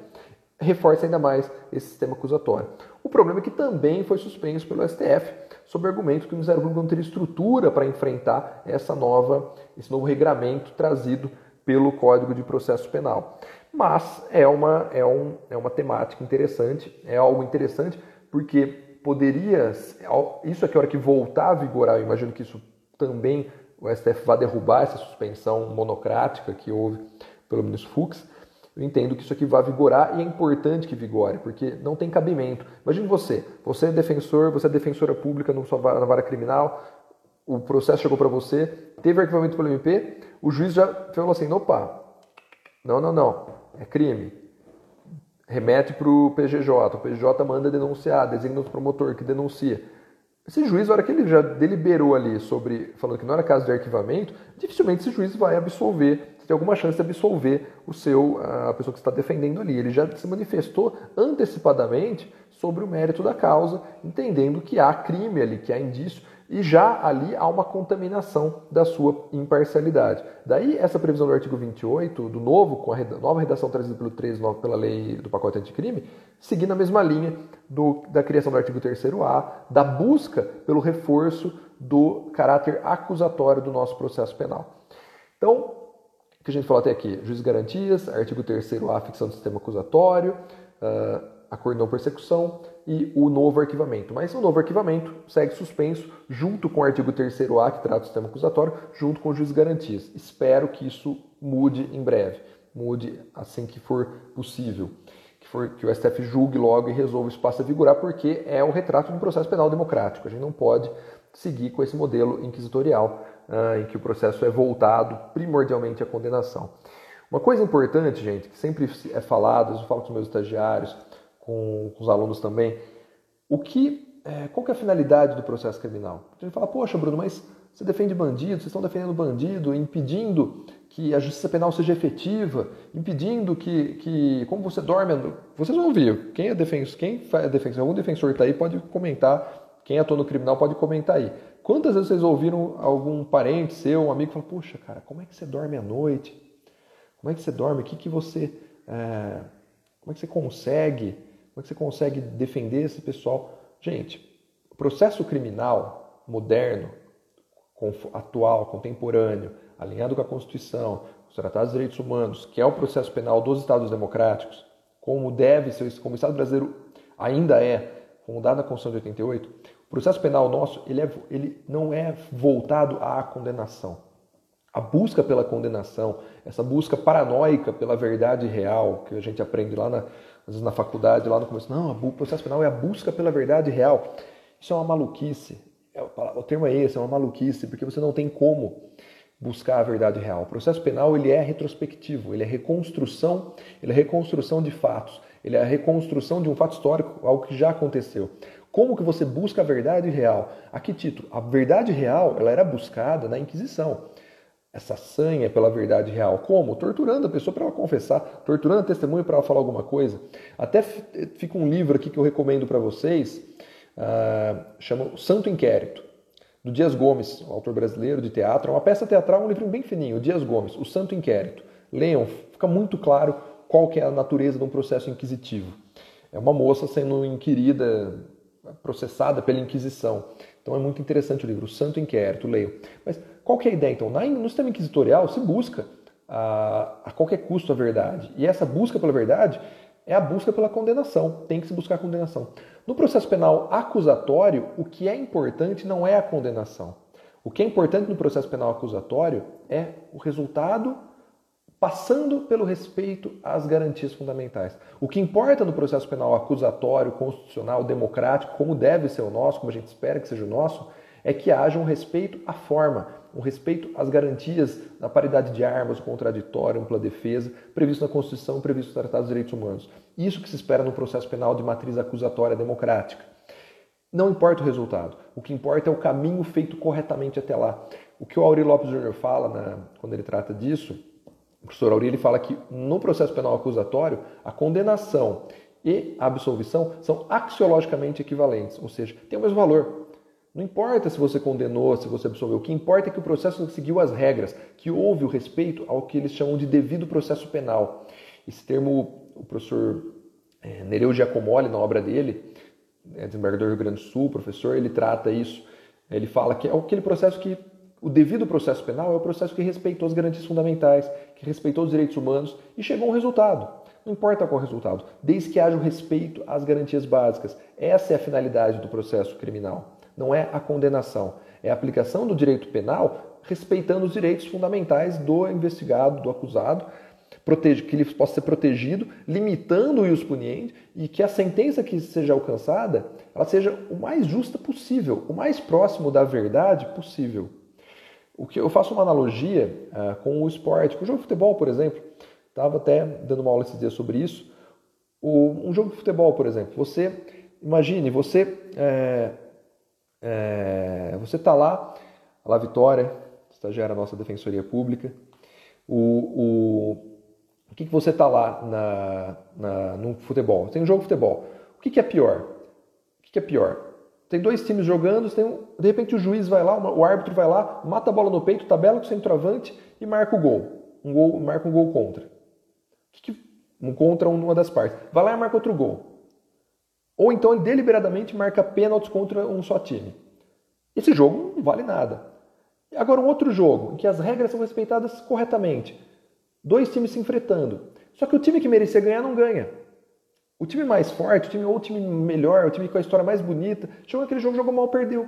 reforça ainda mais esse sistema acusatório. O problema é que também foi suspenso pelo STF, sob argumento que o Ministério Público não teria estrutura para enfrentar essa nova, esse novo regramento trazido pelo Código de Processo Penal. Mas é uma, é, um, é uma temática interessante, é algo interessante porque poderia, isso aqui a hora que voltar a vigorar, eu imagino que isso também o STF vai derrubar essa suspensão monocrática que houve pelo ministro Fux, eu entendo que isso aqui vai vigorar e é importante que vigore, porque não tem cabimento. Imagine você, você é defensor, você é defensora pública na vara criminal, o processo chegou para você, teve arquivamento pelo MP, o juiz já falou assim, opa, não, não, não, é crime. Remete para o PGJ, o PGJ manda denunciar, designa o promotor que denuncia. Esse juiz, na hora que ele já deliberou ali sobre, falando que não era caso de arquivamento, dificilmente esse juiz vai absolver tem alguma chance de absolver o seu, a pessoa que está defendendo ali. Ele já se manifestou antecipadamente sobre o mérito da causa, entendendo que há crime ali, que há indício, e já ali há uma contaminação da sua imparcialidade. Daí essa previsão do artigo 28, do novo, com a nova redação trazida pelo 13 pela lei do pacote anticrime, seguindo a mesma linha do, da criação do artigo 3º-A, da busca pelo reforço do caráter acusatório do nosso processo penal. Então, o que a gente falou até aqui? Juiz de garantias, artigo 3º-A, ficção do sistema acusatório, uh, acordo de não persecução e o novo arquivamento. Mas o novo arquivamento segue suspenso junto com o artigo 3º-A, que trata do sistema acusatório, junto com o juiz de garantias. Espero que isso mude em breve, mude assim que for possível. Que, for, que o STF julgue logo e resolva o espaço a vigorar, porque é o retrato de um processo penal democrático. A gente não pode seguir com esse modelo inquisitorial ah, em que o processo é voltado primordialmente à condenação. Uma coisa importante, gente, que sempre é falada, eu falo com os meus estagiários, com, com os alunos também, o que, é, qual que é a finalidade do processo criminal? A gente fala, poxa, Bruno, mas você defende bandido, vocês estão defendendo bandido, impedindo que a justiça penal seja efetiva, impedindo que, que como você dorme, vocês vão ouvir, quem é defensor, quem é defensor, algum defensor está aí pode comentar, quem atua no criminal pode comentar aí. Quantas vezes vocês ouviram algum parente seu, um amigo, falar, puxa, cara, como é que você dorme à noite? Como é que você dorme? O que, que você. É... como é que você consegue? Como é que você consegue defender esse pessoal? Gente, o processo criminal moderno, atual, contemporâneo, alinhado com a Constituição, os tratados de direitos humanos, que é o processo penal dos Estados democráticos, como deve ser, como o Estado brasileiro ainda é, como na Constituição de 88, o processo penal nosso ele, é, ele não é voltado à condenação. A busca pela condenação, essa busca paranoica pela verdade real, que a gente aprende lá na, às vezes na faculdade, lá no começo, não, o processo penal é a busca pela verdade real. Isso é uma maluquice. É, o termo é esse, é uma maluquice, porque você não tem como buscar a verdade real. O processo penal ele é retrospectivo, ele é reconstrução, ele é reconstrução de fatos, ele é a reconstrução de um fato histórico, algo que já aconteceu. Como que você busca a verdade real? A que título? A verdade real ela era buscada na Inquisição. Essa sanha pela verdade real. Como? Torturando a pessoa para ela confessar, torturando a testemunha para ela falar alguma coisa. Até fica um livro aqui que eu recomendo para vocês, uh, chama O Santo Inquérito, do Dias Gomes, um autor brasileiro de teatro. É uma peça teatral, um livro bem fininho, Dias Gomes, O Santo Inquérito. Leiam, fica muito claro qual que é a natureza de um processo inquisitivo. É uma moça sendo inquirida processada pela Inquisição. Então é muito interessante o livro, o Santo Inquérito, leio. Mas qual que é a ideia então? No sistema inquisitorial se busca a, a qualquer custo a verdade. E essa busca pela verdade é a busca pela condenação. Tem que se buscar a condenação. No processo penal acusatório, o que é importante não é a condenação. O que é importante no processo penal acusatório é o resultado passando pelo respeito às garantias fundamentais. O que importa no processo penal acusatório, constitucional, democrático, como deve ser o nosso, como a gente espera que seja o nosso, é que haja um respeito à forma, um respeito às garantias da paridade de armas, contraditório, ampla defesa, previsto na Constituição, previsto nos Tratados de Direitos Humanos. Isso que se espera no processo penal de matriz acusatória democrática. Não importa o resultado, o que importa é o caminho feito corretamente até lá. O que o Auri Lopes Jr. fala na, quando ele trata disso o professor ele fala que no processo penal acusatório, a condenação e a absolvição são axiologicamente equivalentes, ou seja, tem o mesmo valor. Não importa se você condenou, se você absolveu, o que importa é que o processo seguiu as regras, que houve o respeito ao que eles chamam de devido processo penal. Esse termo, o professor é, Nereu Giacomoli, na obra dele, é desembargador do Rio Grande do Sul, professor, ele trata isso. Ele fala que é aquele processo que O devido processo penal é o processo que respeitou as garantias fundamentais, que respeitou os direitos humanos e chegou a um resultado. Não importa qual resultado, desde que haja o respeito às garantias básicas. Essa é a finalidade do processo criminal. Não é a condenação, é a aplicação do direito penal respeitando os direitos fundamentais do investigado, do acusado, que ele possa ser protegido, limitando o ius puniendi e que a sentença que seja alcançada ela seja o mais justa possível, o mais próximo da verdade possível. O que eu faço uma analogia uh, com o esporte, com o jogo de futebol, por exemplo. Estava até dando uma aula esses dias sobre isso. O, um jogo de futebol, por exemplo, você imagine, você é, é, você está lá, lá Vitória, estagiária nossa defensoria pública, o, o, o que, que você está lá na, na, no futebol? Tem um jogo de futebol. O que, que é pior? O que, que é pior? Tem dois times jogando, tem um, de repente o juiz vai lá, o árbitro vai lá, mata a bola no peito, tabela com o centroavante e marca o gol. Um gol marca um gol contra. Que que, um contra uma das partes. Vai lá e marca outro gol. Ou então ele deliberadamente marca pênaltis contra um só time. Esse jogo não vale nada. Agora, um outro jogo, em que as regras são respeitadas corretamente. Dois times se enfrentando. Só que o time que merecia ganhar não ganha. O time mais forte, o time, ou o time melhor, o time com a história mais bonita, chegou aquele jogo, jogou mal, perdeu.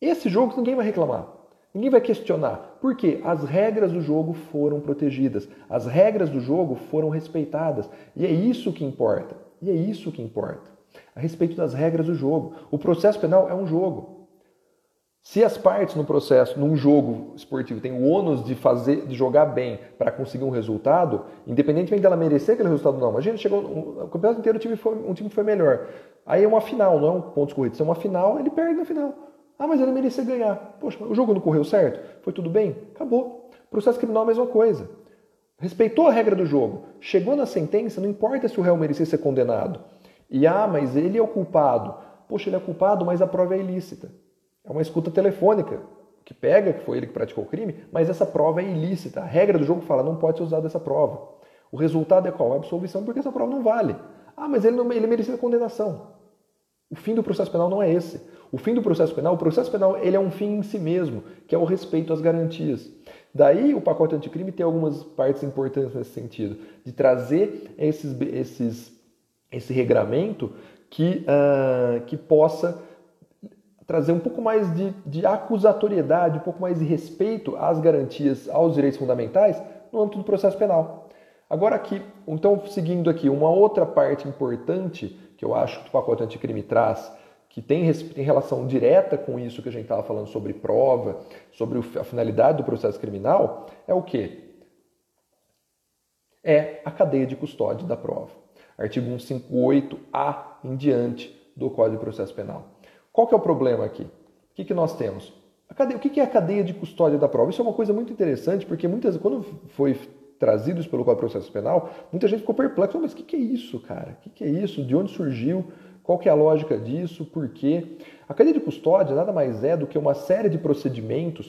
Esse jogo ninguém vai reclamar. Ninguém vai questionar. Por quê? As regras do jogo foram protegidas. As regras do jogo foram respeitadas. E é isso que importa. E é isso que importa. A respeito das regras do jogo. O processo penal é um jogo. Se as partes no processo, num jogo esportivo, têm o ônus de fazer, de jogar bem para conseguir um resultado, independentemente dela merecer aquele resultado ou não, imagina, chegou o campeonato inteiro, o time foi, um time foi melhor. Aí é uma final, não é um ponto corrido, é uma final, ele perde na final. Ah, mas ele merecia ganhar. Poxa, o jogo não correu certo? Foi tudo bem? Acabou. Processo criminal é a mesma coisa. Respeitou a regra do jogo. Chegou na sentença, não importa se o réu merecia ser condenado. E ah, mas ele é o culpado. Poxa, ele é culpado, mas a prova é ilícita. É uma escuta telefônica que pega que foi ele que praticou o crime, mas essa prova é ilícita. A regra do jogo fala não pode ser usada essa prova. O resultado é qual? A absolvição, porque essa prova não vale. Ah, mas ele, não, ele merecia condenação. O fim do processo penal não é esse. O fim do processo penal, o processo penal, ele é um fim em si mesmo, que é o respeito às garantias. Daí o pacote anticrime tem algumas partes importantes nesse sentido, de trazer esses, esses, esse regramento que, uh, que possa trazer um pouco mais de, de acusatoriedade, um pouco mais de respeito às garantias, aos direitos fundamentais no âmbito do processo penal. Agora aqui, então seguindo aqui, uma outra parte importante que eu acho que o pacote anticrime traz, que tem, tem relação direta com isso que a gente estava falando sobre prova, sobre a finalidade do processo criminal, é o que? É a cadeia de custódia da prova. Artigo 158A em diante do Código de Processo Penal. Qual que é o problema aqui? O que, que nós temos? Cadeia, o que, que é a cadeia de custódia da prova? Isso é uma coisa muito interessante, porque muitas quando foi trazido isso pelo Código de Processo Penal, muita gente ficou perplexa. Mas o que, que é isso, cara? O que, que é isso? De onde surgiu? Qual que é a lógica disso? Por quê? A cadeia de custódia nada mais é do que uma série de procedimentos,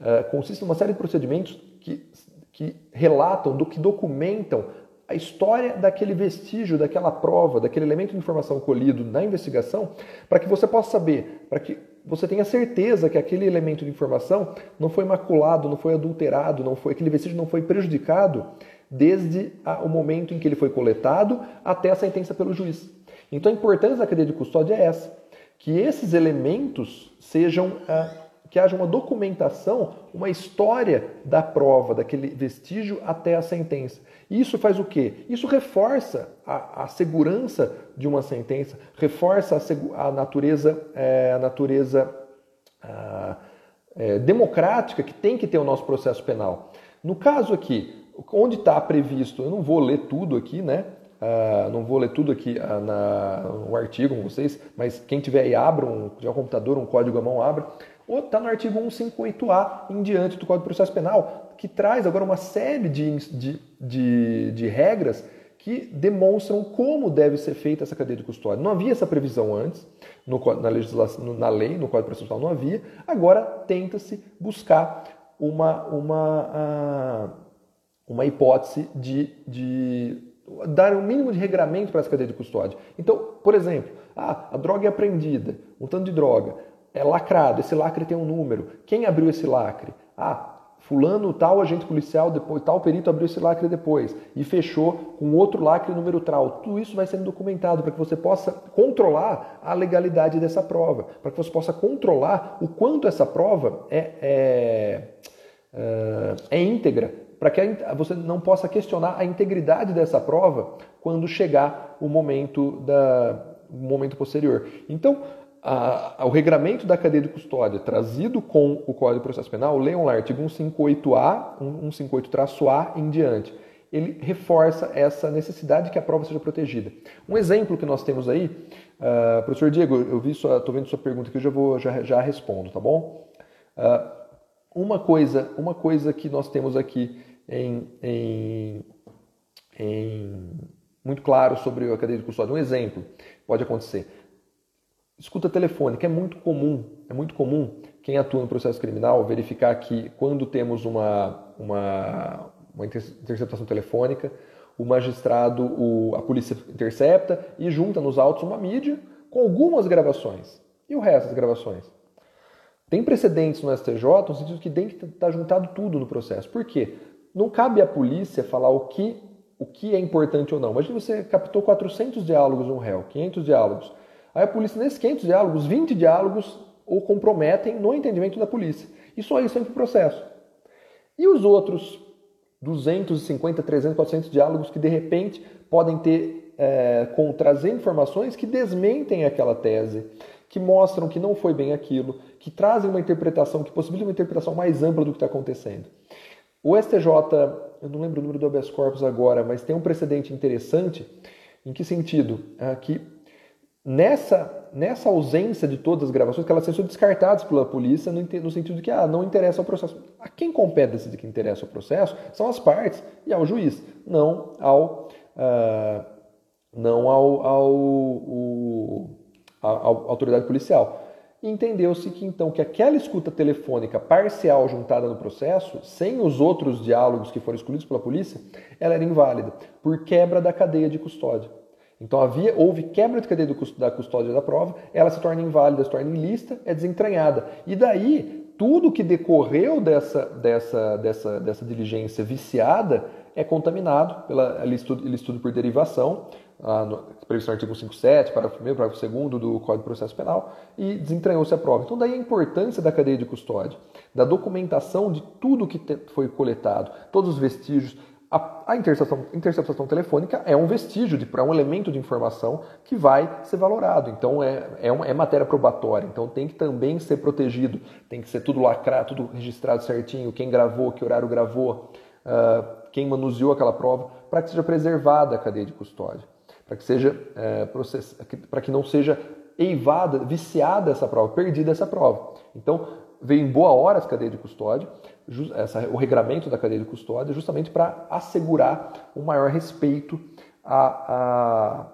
uh, consiste em uma série de procedimentos que, que relatam, do que documentam a história daquele vestígio, daquela prova, daquele elemento de informação colhido na investigação, para que você possa saber, para que você tenha certeza que aquele elemento de informação não foi maculado, não foi adulterado, não foi aquele vestígio não foi prejudicado desde a, o momento em que ele foi coletado até a sentença pelo juiz. Então a importância da cadeia de custódia é essa, que esses elementos sejam ah, que haja uma documentação, uma história da prova, daquele vestígio até a sentença. Isso faz o quê? Isso reforça a, a segurança de uma sentença, reforça a, a natureza, é, a natureza a, é, democrática que tem que ter o nosso processo penal. No caso aqui, onde está previsto, eu não vou ler tudo aqui, né? Uh, não vou ler tudo aqui uh, na, no artigo com vocês, mas quem tiver aí, abra um, um computador, um código à mão, abra está no artigo 158A em diante do Código de Processo Penal, que traz agora uma série de, de, de, de regras que demonstram como deve ser feita essa cadeia de custódia. Não havia essa previsão antes, no, na, legislação, na lei, no Código Penal não havia, agora tenta-se buscar uma, uma, uma hipótese de, de dar um mínimo de regramento para essa cadeia de custódia. Então, por exemplo, ah, a droga é apreendida, um tanto de droga. É lacrado, esse lacre tem um número. Quem abriu esse lacre? Ah, fulano, tal agente policial, depois, tal perito abriu esse lacre depois e fechou com outro lacre número tal. Tudo isso vai sendo documentado para que você possa controlar a legalidade dessa prova, para que você possa controlar o quanto essa prova é, é, é, é íntegra, para que você não possa questionar a integridade dessa prova quando chegar o momento da o momento posterior. Então, a, o regramento da cadeia de custódia trazido com o Código de Processo Penal, leiam lá, artigo 158A, 158-A em diante. Ele reforça essa necessidade que a prova seja protegida. Um exemplo que nós temos aí, uh, professor Diego, eu vi estou vendo sua pergunta aqui, eu já, vou, já, já respondo, tá bom? Uh, uma, coisa, uma coisa que nós temos aqui em, em, em muito claro sobre a cadeia de custódia, um exemplo pode acontecer Escuta telefônica é muito comum, é muito comum quem atua no processo criminal verificar que quando temos uma, uma, uma interceptação telefônica, o magistrado, o, a polícia intercepta e junta nos autos uma mídia com algumas gravações. E o resto das gravações? Tem precedentes no STJ no sentido que tem que estar juntado tudo no processo. Por quê? Não cabe à polícia falar o que, o que é importante ou não. Imagina você captou 400 diálogos de um réu, 500 diálogos. Aí a polícia, nesses 500 diálogos, 20 diálogos o comprometem no entendimento da polícia. E só isso entra o processo. E os outros 250, 300, 400 diálogos que de repente podem ter, é, com, trazer informações que desmentem aquela tese, que mostram que não foi bem aquilo, que trazem uma interpretação, que possibilitam uma interpretação mais ampla do que está acontecendo. O STJ, eu não lembro o número do habeas corpus agora, mas tem um precedente interessante. Em que sentido? É que nessa, nessa ausência de todas as gravações, que elas são descartadas pela polícia no, no sentido de que ah, não interessa ao processo. A quem compete decidir que interessa ao processo são as partes e ao juiz, não ao, uh, não ao, ao, o, a, a autoridade policial. Entendeu-se que então que aquela escuta telefônica parcial juntada no processo, sem os outros diálogos que foram excluídos pela polícia, ela era inválida por quebra da cadeia de custódia. Então havia, houve quebra de cadeia da custódia da prova, ela se torna inválida, se torna ilícita, é desentranhada. E daí, tudo que decorreu dessa, dessa, dessa, dessa diligência viciada é contaminado pela estudo, estudo por derivação, ah, no, previsto no artigo 57, parágrafo 1 parágrafo 2 do Código de Processo Penal, e desentranhou-se a prova. Então, daí a importância da cadeia de custódia, da documentação de tudo que te, foi coletado, todos os vestígios, a, a interceptação, interceptação, telefônica é um vestígio, de, é um elemento de informação que vai ser valorado. Então é, é, uma, é, matéria probatória, então tem que também ser protegido, tem que ser tudo lacrado, tudo registrado certinho, quem gravou, que horário gravou, uh, quem manuseou aquela prova, para que seja preservada a cadeia de custódia, para que seja process... para que não seja eivada, viciada essa prova, perdida essa prova. Então veio em boa hora essa cadeia de custódia essa, o regramento da cadeia de custódia justamente para assegurar um maior respeito à,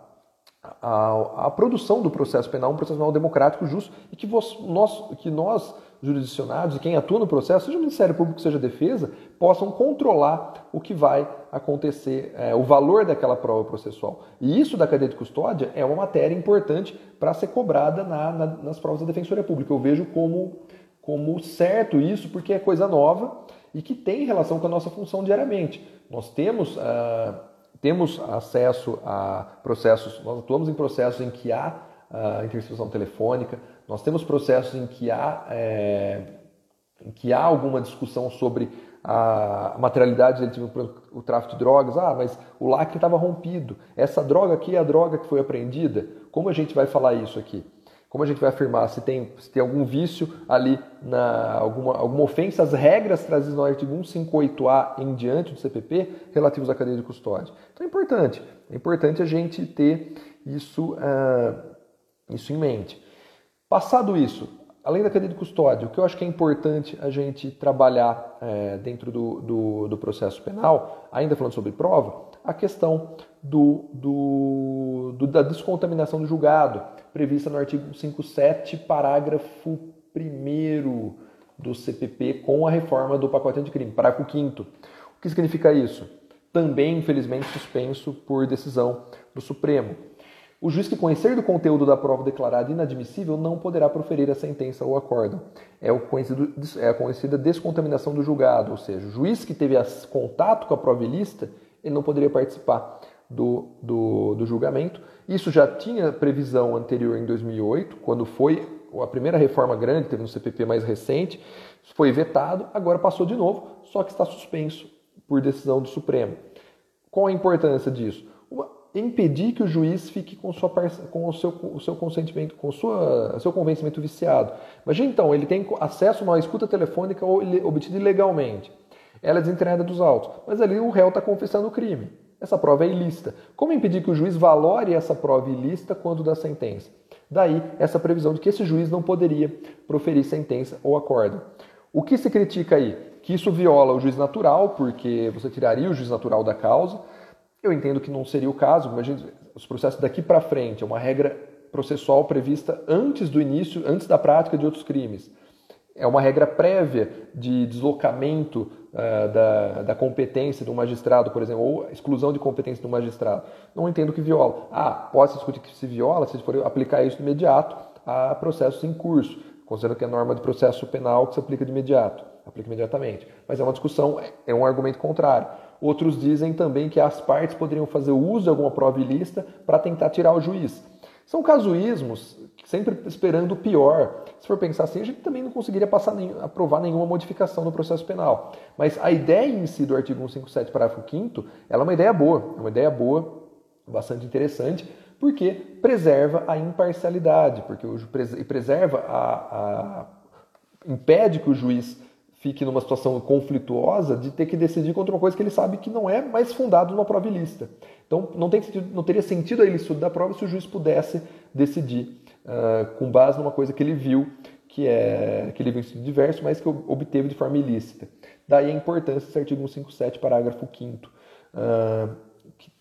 à, à, à, produção do processo penal, um processo penal democrático, justo, e que, vos, nós, que nós, jurisdicionados e quem atua no processo, seja o Ministério Público, seja a Defesa, possam controlar o que vai acontecer, é, o valor daquela prova processual. E isso da cadeia de custódia é uma matéria importante para ser cobrada na, na, nas provas da Defensoria Pública. Eu vejo como como certo isso, porque é coisa nova e que tem relação com a nossa função diariamente. Nós temos, uh, temos acesso a processos, nós atuamos em processos em que há interceptação telefônica, nós temos processos em que há, é, em que há alguma discussão sobre a materialidade o tráfico de drogas. Ah, mas o lacre estava rompido. Essa droga aqui é a droga que foi apreendida. Como a gente vai falar isso aqui? Como a gente vai afirmar se tem, se tem algum vício ali, na, alguma, alguma ofensa às regras trazidas no artigo 158A em diante do CPP relativos à cadeia de custódia? Então é importante, é importante a gente ter isso, uh, isso em mente. Passado isso, além da cadeia de custódia, o que eu acho que é importante a gente trabalhar é, dentro do, do, do, processo penal, ainda falando sobre prova, a questão do, do, do da descontaminação do julgado prevista no artigo 57, parágrafo 1 do CPP, com a reforma do pacote anticrime, parágrafo 5 O que significa isso? Também, infelizmente, suspenso por decisão do Supremo. O juiz que conhecer do conteúdo da prova declarada inadmissível não poderá proferir a sentença ou acórdão. É, é a conhecida descontaminação do julgado, ou seja, o juiz que teve contato com a prova ilícita, ele não poderia participar do, do, do julgamento. Isso já tinha previsão anterior em 2008, quando foi a primeira reforma grande, teve no CPP mais recente, foi vetado, agora passou de novo, só que está suspenso por decisão do Supremo. Qual a importância disso? Uma, impedir que o juiz fique com, sua, com o, seu, o seu consentimento, com sua, seu convencimento viciado. Imagina então, ele tem acesso a uma escuta telefônica obtida ilegalmente. Ela é desentreinada dos autos, mas ali o réu está confessando o crime. Essa prova é ilícita. Como impedir que o juiz valore essa prova ilícita quando dá sentença? Daí essa previsão de que esse juiz não poderia proferir sentença ou acordo. O que se critica aí? Que isso viola o juiz natural, porque você tiraria o juiz natural da causa, eu entendo que não seria o caso. Imagina os processos daqui para frente, é uma regra processual prevista antes do início, antes da prática de outros crimes. É uma regra prévia de deslocamento uh, da, da competência do magistrado, por exemplo, ou exclusão de competência do magistrado. Não entendo que viola. Ah, pode se discutir que se viola se for aplicar isso de imediato a processos em curso, considerando que é norma de processo penal que se aplica de imediato, aplica imediatamente. Mas é uma discussão, é um argumento contrário. Outros dizem também que as partes poderiam fazer uso de alguma prova ilícita para tentar tirar o juiz. São casuísmos, sempre esperando o pior. Se for pensar assim, a gente também não conseguiria passar nem, aprovar nenhuma modificação no processo penal. Mas a ideia em si do artigo 157, parágrafo 5 ela é uma ideia boa, é uma ideia boa, bastante interessante, porque preserva a imparcialidade, porque o, e preserva a, a impede que o juiz fique numa situação conflituosa de ter que decidir contra uma coisa que ele sabe que não é mais fundado numa prova ilícita. Então, não, tem sentido, não teria sentido a ilícito da prova se o juiz pudesse decidir uh, com base numa coisa que ele viu, que é que ele viu em diverso, mas que obteve de forma ilícita. Daí a importância desse artigo 157, parágrafo 5 uh,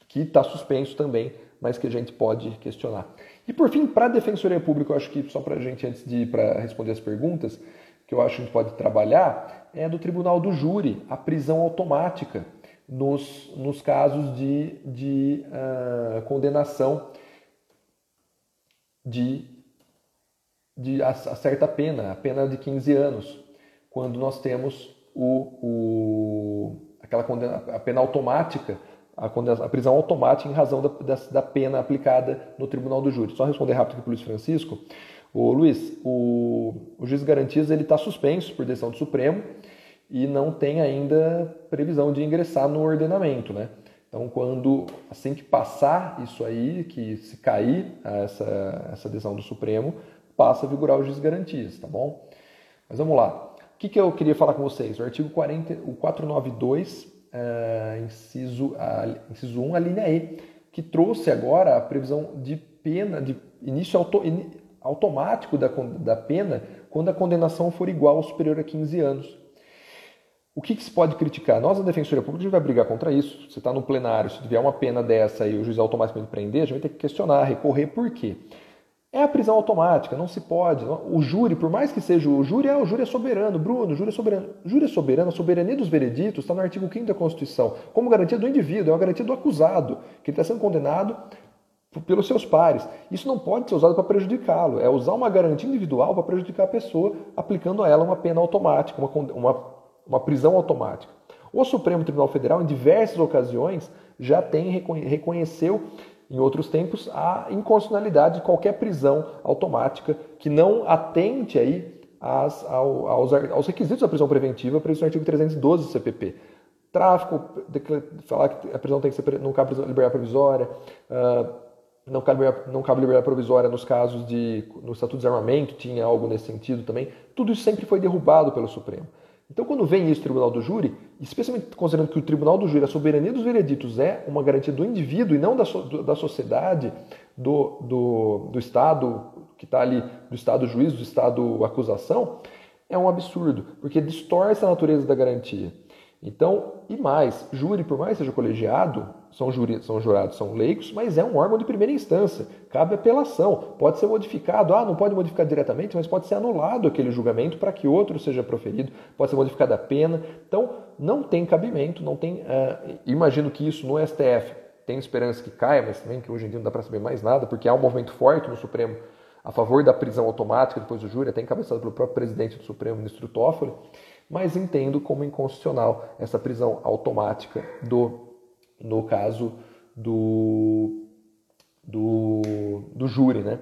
que está suspenso também, mas que a gente pode questionar. E por fim, para a Defensoria Pública, eu acho que só para a gente, antes de ir para responder as perguntas, que eu acho que a gente pode trabalhar é do tribunal do júri, a prisão automática nos, nos casos de, de uh, condenação de, de a, certa pena, a pena de 15 anos, quando nós temos o, o, aquela condena, a pena automática, a, condena, a prisão automática em razão da, da, da, pena aplicada no tribunal do júri. Só responder rápido aqui para o Luiz Francisco. O Luiz, o, o juiz garantias ele está suspenso por decisão do Supremo e não tem ainda previsão de ingressar no ordenamento, né? Então, quando assim que passar isso aí, que se cair essa, essa decisão do Supremo, passa a vigorar o juiz de garantias, tá bom? Mas vamos lá. O que, que eu queria falar com vocês? O artigo 40, o 492, é, inciso, a, inciso 1, a linha E, que trouxe agora a previsão de pena, de início auto, automático da, da pena quando a condenação for igual ou superior a 15 anos. O que, que, se pode criticar? Nós, a Defensoria Pública, a gente vai brigar contra isso. Você está no plenário, se tiver uma pena dessa e o juiz automaticamente prender, a gente vai ter que questionar, recorrer. Por quê? É a prisão automática, não se pode. O júri, por mais que seja o júri, é o júri é soberano. Bruno, o júri é soberano. O júri é soberano, a soberania dos vereditos está no artigo 5 da Constituição, como garantia do indivíduo, é uma garantia do acusado, que está sendo condenado pelos seus pares. Isso não pode ser usado para prejudicá-lo. É usar uma garantia individual para prejudicar a pessoa, aplicando a ela uma pena automática, uma, uma, uma prisão automática. O Supremo Tribunal Federal, em diversas ocasiões, já tem reconheceu em outros tempos a inconstitucionalidade de qualquer prisão automática que não atente aí às, aos, aos, requisitos da prisão preventiva previsto no artigo 312 do CPP. Tráfico, falar que a prisão tem que ser, não cabe liberdade provisória, uh, não cabe, não cabe liberdade provisória nos casos de. No Estatuto de Desarmamento tinha algo nesse sentido também. Tudo isso sempre foi derrubado pelo Supremo. Então, quando vem isso o Tribunal do Júri, especialmente considerando que o Tribunal do Júri, a soberania dos vereditos é uma garantia do indivíduo e não da, so, da sociedade, do, do, do Estado que está ali, do Estado juiz, do Estado acusação, é um absurdo, porque distorce a natureza da garantia. Então, e mais, júri, por mais que seja colegiado, são, juri, são jurados, são leigos, mas é um órgão de primeira instância. Cabe apelação. Pode ser modificado. Ah, não pode modificar diretamente, mas pode ser anulado aquele julgamento para que outro seja proferido. Pode ser modificada a pena. Então, não tem cabimento, não tem. Uh, imagino que isso no STF tenho esperança que caia, mas também que hoje em dia não dá para saber mais nada, porque há um movimento forte no Supremo a favor da prisão automática depois do júri, até encabeçado pelo próprio presidente do Supremo, ministro Toffoli, mas entendo como inconstitucional essa prisão automática do, no caso do, do, do júri, né?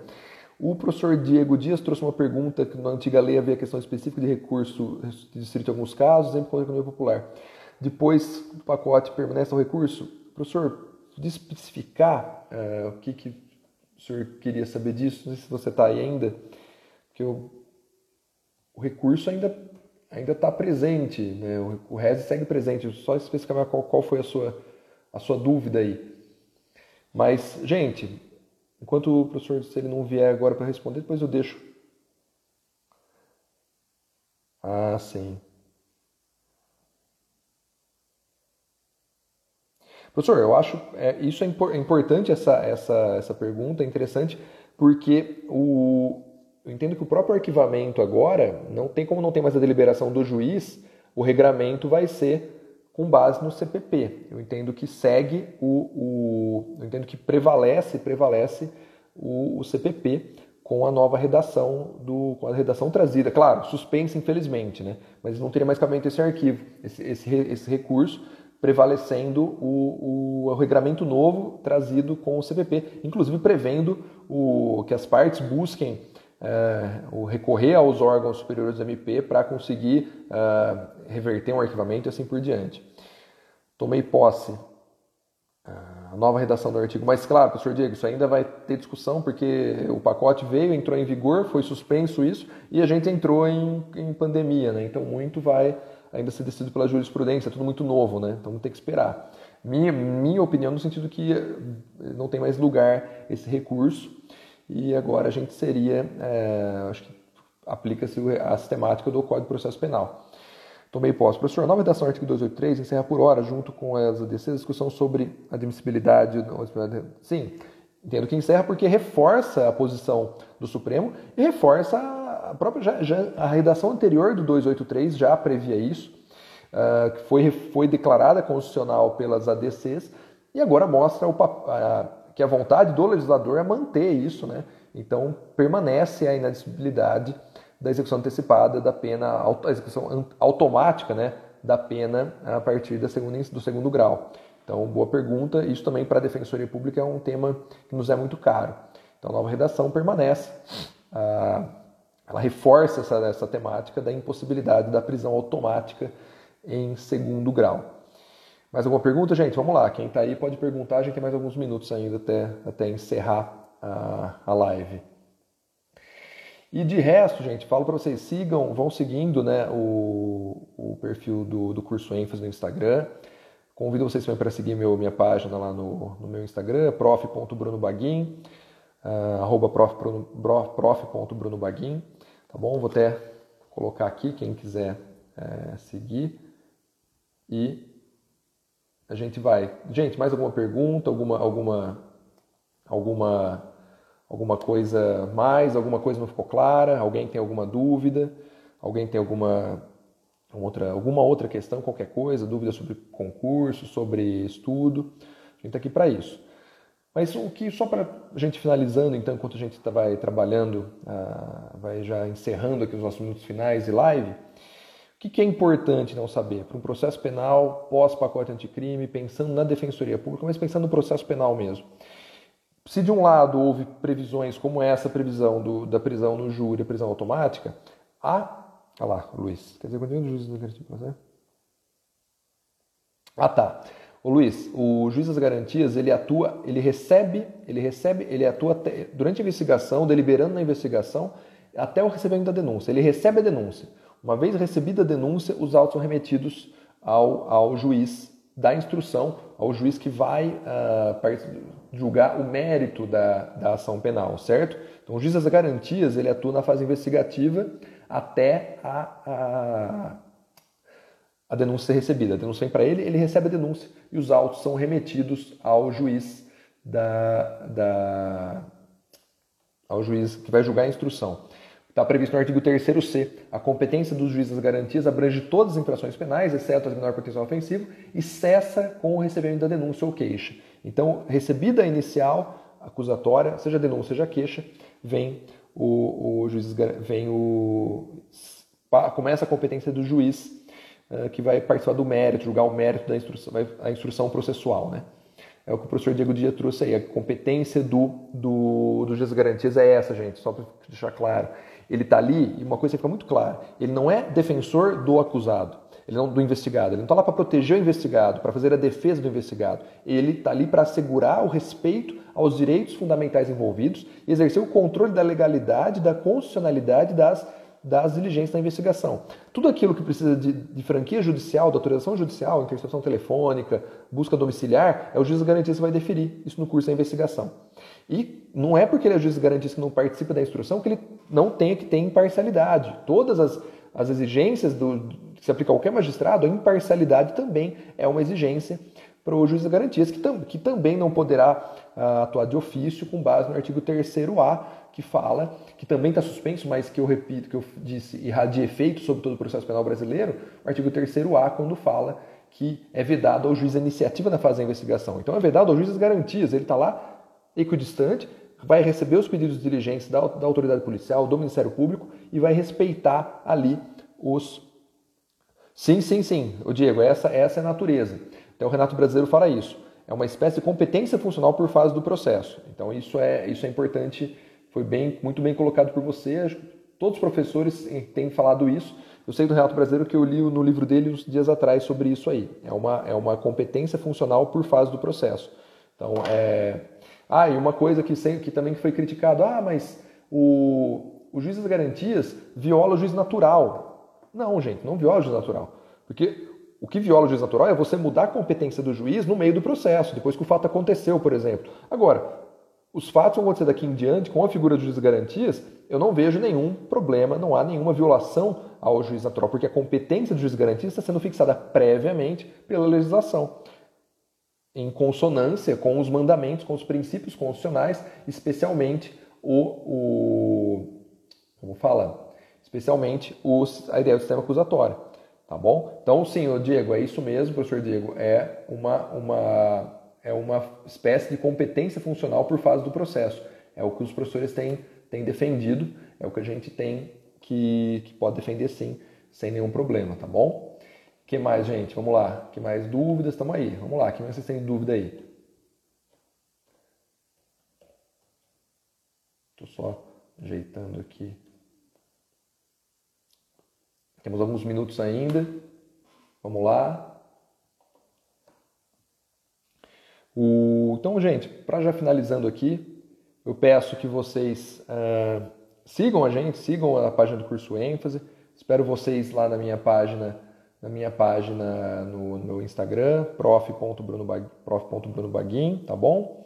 O professor Diego Dias trouxe uma pergunta que na antiga lei havia questão específica de recurso distrito em alguns casos, exemplo com a economia popular. Depois do pacote permanece o recurso. Professor, podia especificar uh, o que, que o senhor queria saber disso? Não sei se você está aí ainda, porque o, o recurso ainda ainda está presente, né? o, o RES segue presente, só especificar qual, qual foi a sua, a sua dúvida aí. Mas, gente, enquanto o professor, se ele não vier agora para responder, depois eu deixo. Ah, sim. Professor, eu acho é, isso é, impor, é importante essa, essa, essa pergunta, é interessante, porque o, eu entendo que o próprio arquivamento agora, não tem como não tem mais a deliberação do juiz, o regramento vai ser com base no CPP. Eu entendo que segue o, o eu entendo que prevalece, prevalece o, o, CPP com a nova redação do, com a redação trazida, claro, suspensa infelizmente, né? Mas não teria mais cabimento esse arquivo, esse, esse, esse recurso prevalecendo o, o, o, regramento novo trazido com o CPP, inclusive prevendo o, que as partes busquem o recorrer aos órgãos superiores do MP para conseguir é, reverter um arquivamento e assim por diante. Tomei posse é, a nova redação do artigo, mas claro, professor Diego, isso ainda vai ter discussão porque o pacote veio, entrou em vigor, foi suspenso isso e a gente entrou em, em pandemia, né? então muito vai ainda ser decidido pela jurisprudência, é tudo muito novo, né? Então ter que esperar. Minha, minha opinião no sentido que eh, não tem mais lugar esse recurso e agora a gente seria, é, acho que aplica-se a sistemática do Código de Processo Penal. Tomei posse. Professor, a nova redação do artigo 283 encerra por hora, junto com as ADCs, a discussão sobre admissibilidade. Sim, entendo que encerra porque reforça a posição do Supremo e reforça a própria já, já, a redação anterior do 283 já previa isso, uh, que foi, foi declarada constitucional pelas ADCs e agora mostra o, uh, que a vontade do legislador é manter isso, né? Então permanece a inadmissibilidade da execução antecipada da pena, a execução automática, né, da pena a partir da segunda, do segundo grau. Então, boa pergunta. Isso também para a Defensoria Pública é um tema que nos é muito caro. Então, a nova redação permanece. Ah, ela reforça essa, essa temática da impossibilidade da prisão automática em segundo grau. Mais alguma pergunta, gente? Vamos lá. Quem está aí pode perguntar. A gente tem mais alguns minutos ainda até, até encerrar a, a live. E de resto, gente, falo para vocês, sigam, vão seguindo né, o, o perfil do, do curso ênfase no Instagram. Convido vocês também para seguir meu, minha página lá no, no meu Instagram, prof.brunobaguin, uh, arroba prof.brunobaguin, tá bom? Vou até colocar aqui, quem quiser é, seguir. E a gente vai. Gente, mais alguma pergunta, alguma, alguma, alguma alguma coisa mais, alguma coisa não ficou clara, alguém tem alguma dúvida, alguém tem alguma outra, alguma outra questão, qualquer coisa, dúvida sobre concurso, sobre estudo, a gente está aqui para isso. Mas o que, só para a gente finalizando, então, enquanto a gente tá, vai trabalhando, uh, vai já encerrando aqui os nossos minutos finais e live, o que, é importante não saber? Para um processo penal, pós-pacote anticrime, pensando na defensoria pública, mas pensando no processo penal mesmo. Se de um lado houve previsões como essa previsão do, da prisão no júri, a prisão automática, há. Olha lá, Luiz. Quer dizer, quanto do juiz do garantia prazer? Ah, tá. O Luiz, o juiz das garantias, ele atua, ele recebe, ele recebe, ele atua até, durante a investigação, deliberando na investigação, até o recebimento da denúncia. Ele recebe a denúncia. Uma vez recebida a denúncia, os autos são remetidos ao, ao juiz da instrução, ao juiz que vai uh, julgar o mérito da, da ação penal, certo? Então, o juiz das garantias ele atua na fase investigativa até a, a, a denúncia ser recebida. A denúncia vem para ele, ele recebe a denúncia e os autos são remetidos ao juiz da, da ao juiz que vai julgar a instrução. Está previsto no artigo 3c. A competência dos juízes das garantias abrange todas as infrações penais, exceto as de menor potencial ofensivo, e cessa com o recebimento da denúncia ou queixa. Então, recebida a inicial acusatória, seja denúncia, seja queixa, vem o, o juiz, vem o começa a competência do juiz uh, que vai participar do mérito, julgar o mérito da instrução, a instrução processual, né? É o que o professor Diego Dia trouxe aí. A competência do, do, do juiz de garantias é essa, gente, só para deixar claro ele está ali, e uma coisa fica muito clara, ele não é defensor do acusado, ele não do investigado, ele não está lá para proteger o investigado, para fazer a defesa do investigado. Ele está ali para assegurar o respeito aos direitos fundamentais envolvidos e exercer o controle da legalidade, da constitucionalidade das das diligências da investigação. Tudo aquilo que precisa de, de franquia judicial, de autorização judicial, interceptação telefônica, busca domiciliar, é o juiz garantista que vai deferir isso no curso da investigação. E não é porque ele é juiz garantista que não participa da instrução que ele não tenha que ter imparcialidade. Todas as, as exigências do, que se aplica a qualquer magistrado, a imparcialidade também é uma exigência para o juiz garantias, que, tam, que também não poderá uh, atuar de ofício com base no artigo 3º-A, que fala, que também está suspenso, mas que eu repito, que eu disse, irradia efeito sobre todo o processo penal brasileiro, o artigo 3º-A, quando fala que é vedado ao juiz a iniciativa na fase da investigação. Então é vedado ao juiz as garantias, ele está lá equidistante, vai receber os pedidos de diligência da, da autoridade policial, do Ministério Público e vai respeitar ali os... Sim, sim, sim, o Diego, essa, essa é a natureza. Então o Renato Brasileiro fala isso. É uma espécie de competência funcional por fase do processo. Então isso é, isso é importante foi bem, muito bem colocado por você. Todos os professores têm falado isso. Eu sei do Renato Brasileiro que eu li no livro dele uns dias atrás sobre isso aí. É uma, é uma competência funcional por fase do processo. Então, é... Ah, e uma coisa que, que também foi criticado, ah, mas o, o juiz das garantias viola o juiz natural. Não, gente, não viola o juiz natural. Porque o que viola o juiz natural é você mudar a competência do juiz no meio do processo, depois que o fato aconteceu, por exemplo. Agora, os fatos vão acontecer daqui em diante, com a figura do juiz de garantias, eu não vejo nenhum problema, não há nenhuma violação ao juiz natural, porque a competência do juiz de garantias está sendo fixada previamente pela legislação, em consonância com os mandamentos, com os princípios constitucionais, especialmente o, o como fala, especialmente os, a ideia do sistema acusatório, tá bom? Então, sim, Diego, é isso mesmo, professor Diego, é uma, uma é uma espécie de competência funcional por fase do processo. É o que os professores têm, têm defendido, é o que a gente tem que, que pode defender sim, sem nenhum problema, tá bom? Que mais, gente? Vamos lá. que mais dúvidas? Estamos aí. Vamos lá. que mais vocês têm dúvida aí? Estou só ajeitando aqui. Temos alguns minutos ainda. Vamos lá. O... Então, gente, para já finalizando aqui, eu peço que vocês uh, sigam a gente, sigam a página do curso ênfase. Espero vocês lá na minha página, na minha página no, no meu Instagram, prof.brunobaguin, tá bom?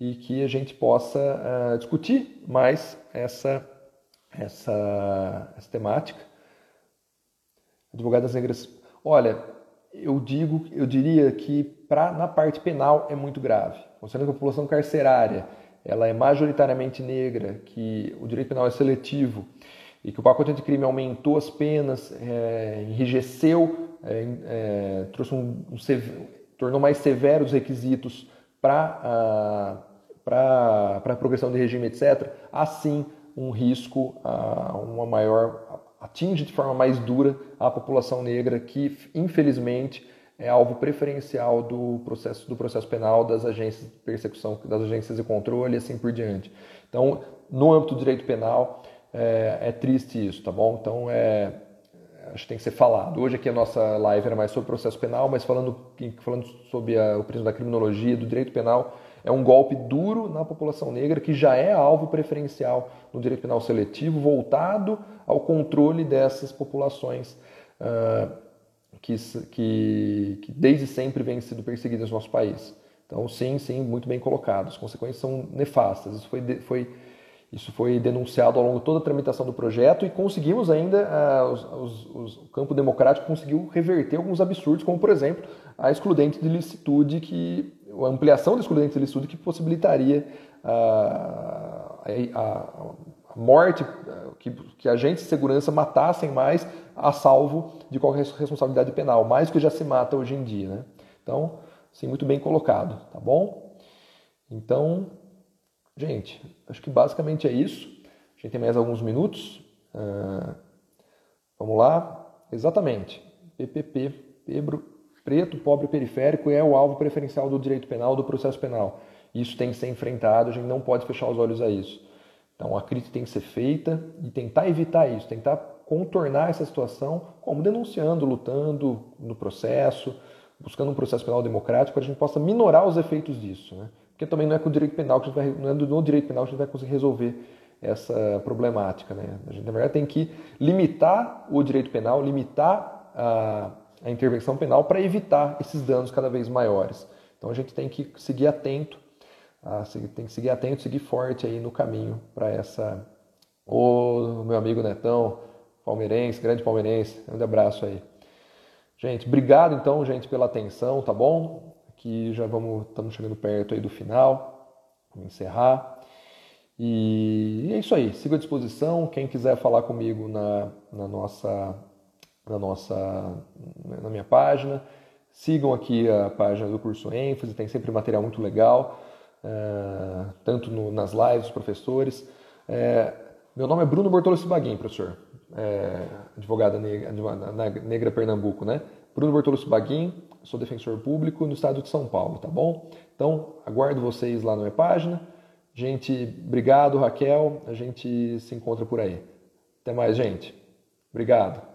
E que a gente possa uh, discutir mais essa, essa, essa temática. Advogadas negras, olha, eu digo, eu diria que pra, na parte penal é muito grave. Considerando a população carcerária ela é majoritariamente negra, que o direito penal é seletivo e que o pacote anticrime aumentou as penas, é, enrijeceu, é, é, trouxe um, um, tornou mais severos os requisitos para a progressão de regime, etc., assim um risco a uma maior atinge de forma mais dura a população negra que, infelizmente, é alvo preferencial do processo, do processo penal das agências de persecução, das agências de controle e assim por diante. Então, no âmbito do direito penal, é, é triste isso, tá bom? Então, é, acho que tem que ser falado. Hoje aqui a nossa live era mais sobre processo penal, mas falando, falando sobre a, o prisma da criminologia, do direito penal, é um golpe duro na população negra que já é alvo preferencial no direito penal seletivo, voltado ao controle dessas populações uh, que, que, que, desde sempre vêm sido perseguidas no nosso país. Então, sim, sim, muito bem colocado. As consequências são nefastas. Isso foi, foi, isso foi denunciado ao longo de toda a tramitação do projeto e conseguimos ainda, uh, os, os, os, o campo democrático conseguiu reverter alguns absurdos, como, por exemplo, a excludente de licitude que a ampliação do excludente de estudo que possibilitaria a, a, a, morte, que, que agentes de segurança matassem mais a salvo de qualquer responsabilidade penal, mais do que já se mata hoje em dia. Né? Então, sim, muito bem colocado, tá bom? Então, gente, acho que basicamente é isso. A gente tem mais alguns minutos. Uh, vamos lá. Exatamente. PPP, Pebro, preto, pobre periférico é o alvo preferencial do direito penal, do processo penal. Isso tem que ser enfrentado, a gente não pode fechar os olhos a isso. Então a crítica tem que ser feita e tentar evitar isso, tentar contornar essa situação, como denunciando, lutando no processo, buscando um processo penal democrático, para a gente possa minorar os efeitos disso. Né? Porque também não é com o direito penal que a gente vai, não é no direito penal que a gente vai conseguir resolver essa problemática. Né? A gente, na verdade, tem que limitar o direito penal, limitar a, a intervenção penal para evitar esses danos cada vez maiores. Então a gente tem que seguir atento a, tem que seguir atento, seguir forte aí no caminho para essa. Ô, meu amigo Netão, palmeirense, grande palmeirense, um grande abraço aí. Gente, obrigado então, gente, pela atenção, tá bom? Aqui já vamos, estamos chegando perto aí do final, vamos encerrar. E é isso aí, siga à disposição. Quem quiser falar comigo na, na nossa, na nossa, na minha página, sigam aqui a página do curso ênfase, tem sempre material muito legal. É, tanto no, nas lives dos professores. É, meu nome é Bruno Bortoloso Baguin, professor, é, advogada negra, negra Pernambuco, né? Bruno Bortoloso Baguin, sou defensor público no estado de São Paulo, tá bom? Então, aguardo vocês lá na minha página. Gente, obrigado, Raquel. A gente se encontra por aí. Até mais, gente. Obrigado.